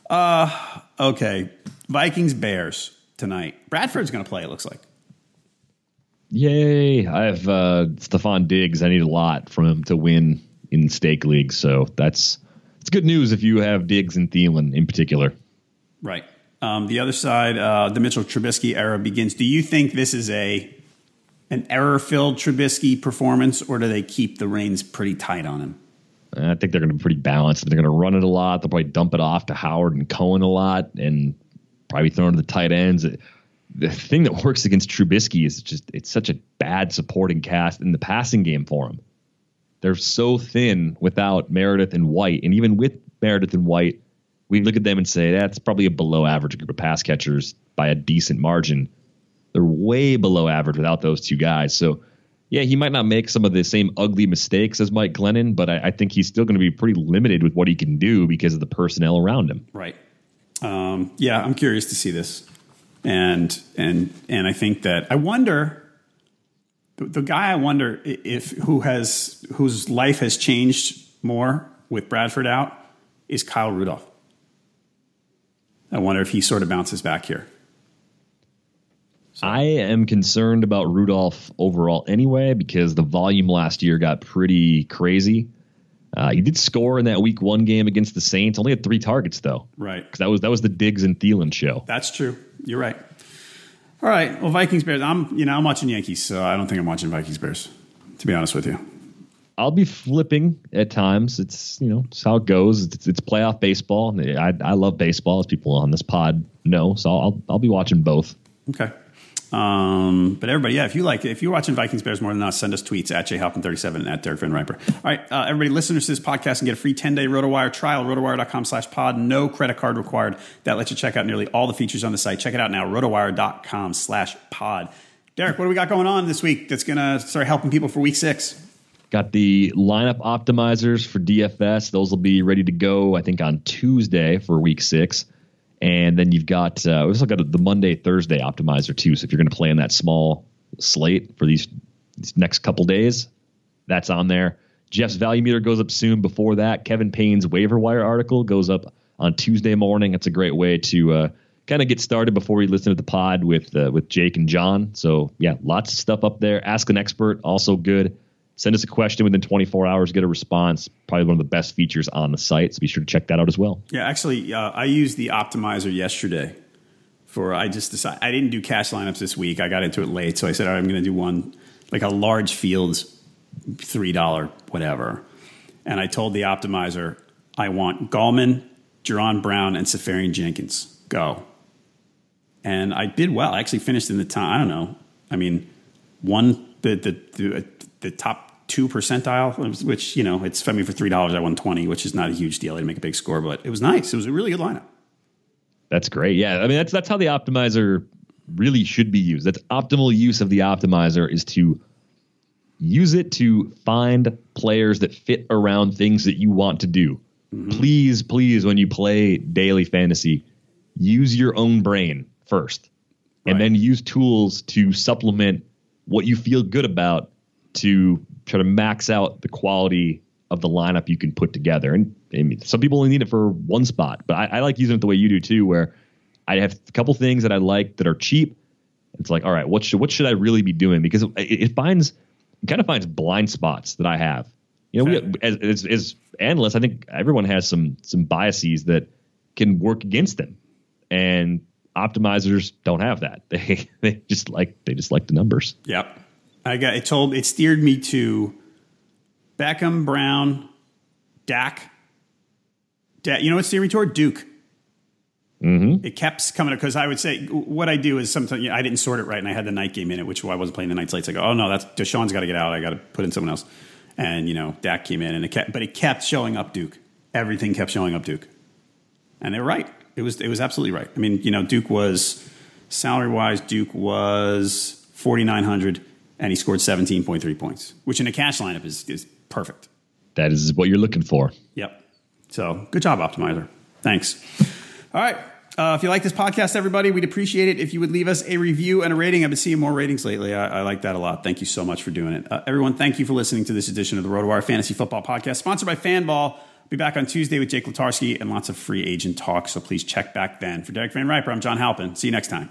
Uh, okay, Vikings Bears tonight. Bradford's going to play. It looks like. Yay! I have uh, Stefon Diggs. I need a lot from him to win in stake league, so that's it's good news if you have Diggs and Thielen in particular. Right. Um, the other side, uh, the Mitchell Trubisky era begins. Do you think this is a an error filled Trubisky performance, or do they keep the reins pretty tight on him? I think they're going to be pretty balanced. They're going to run it a lot. They'll probably dump it off to Howard and Cohen a lot, and probably throw it to the tight ends. The thing that works against Trubisky is just it's such a bad supporting cast in the passing game for him. They're so thin without Meredith and White, and even with Meredith and White, we look at them and say that's probably a below average group of pass catchers by a decent margin. They're way below average without those two guys. So yeah, he might not make some of the same ugly mistakes as Mike Glennon, but I, I think he's still going to be pretty limited with what he can do because of the personnel around him. Right. Um, yeah, I'm curious to see this, and and and I think that I wonder the, the guy I wonder if who has whose life has changed more with Bradford out is Kyle Rudolph. I wonder if he sort of bounces back here. So. I am concerned about Rudolph overall anyway because the volume last year got pretty crazy. Uh, he did score in that Week One game against the Saints. Only had three targets though. Right. Because that was that was the Diggs and Thielen show. That's true. You're right. All right. Well, Vikings Bears. I'm you know I'm watching Yankees, so I don't think I'm watching Vikings Bears. To be honest with you. I'll be flipping at times. It's you know it's how it goes. It's, it's playoff baseball. I I love baseball, as people on this pod know. So I'll I'll be watching both. Okay. Um, but everybody, yeah, if you like, if you're watching Vikings Bears more than us, send us tweets at jhalpin37 and at Derek Van Riper. All right, uh, everybody, listeners to this podcast and get a free 10 day RotoWire trial, rotowire.com slash pod. No credit card required. That lets you check out nearly all the features on the site. Check it out now, rotowire.com slash pod. Derek, what do we got going on this week that's going to start helping people for week six? Got the lineup optimizers for DFS. Those will be ready to go, I think, on Tuesday for week six. And then you've got uh, we also got the Monday Thursday optimizer too. So if you're going to play in that small slate for these, these next couple days, that's on there. Jeff's value meter goes up soon. Before that, Kevin Payne's waiver wire article goes up on Tuesday morning. It's a great way to uh, kind of get started before we listen to the pod with uh, with Jake and John. So yeah, lots of stuff up there. Ask an expert, also good. Send us a question within 24 hours, get a response. Probably one of the best features on the site. So be sure to check that out as well. Yeah, actually, uh, I used the optimizer yesterday for, I just decided, I didn't do cash lineups this week. I got into it late. So I said, right, I'm going to do one, like a large fields, $3, whatever. And I told the optimizer, I want Gallman, Jaron Brown, and Seferian-Jenkins. Go. And I did well. I actually finished in the time. I don't know. I mean, one, the, the, the, the top two percentile, which you know it's fed me for three dollars. I won twenty, which is not a huge deal. I didn't make a big score, but it was nice. It was a really good lineup. That's great. Yeah, I mean that's that's how the optimizer really should be used. That's optimal use of the optimizer is to use it to find players that fit around things that you want to do. Mm-hmm. Please, please, when you play daily fantasy, use your own brain first, right. and then use tools to supplement what you feel good about to try to max out the quality of the lineup you can put together. And I mean, some people only need it for one spot, but I, I, like using it the way you do too, where I have a couple things that I like that are cheap. It's like, all right, what should what should I really be doing? Because it, it finds it kind of finds blind spots that I have. You know, we, as, as, as analysts, I think everyone has some some biases that can work against them, and optimizers don't have that. They they just like they just like the numbers. Yep. I got it told it steered me to Beckham, Brown, Dak. Dak you know what steered me toward? Duke. Mm-hmm. It kept coming up because I would say what I do is sometimes you know, I didn't sort it right and I had the night game in it, which why I wasn't playing the night slates. I go, oh no, that's Deshaun's got to get out. I got to put in someone else. And you know, Dak came in and it kept, but it kept showing up Duke. Everything kept showing up Duke, and they were right. It was it was absolutely right. I mean, you know, Duke was salary wise, Duke was forty nine hundred and he scored 17.3 points, which in a cash lineup is, is perfect. That is what you're looking for. Yep. So good job, Optimizer. Thanks. All right. Uh, if you like this podcast, everybody, we'd appreciate it if you would leave us a review and a rating. I've been seeing more ratings lately. I, I like that a lot. Thank you so much for doing it. Uh, everyone, thank you for listening to this edition of the RotoWire Fantasy Football Podcast, sponsored by Fanball. Be back on Tuesday with Jake Latarski and lots of free agent talk. So please check back then. For Derek Van Riper, I'm John Halpin. See you next time.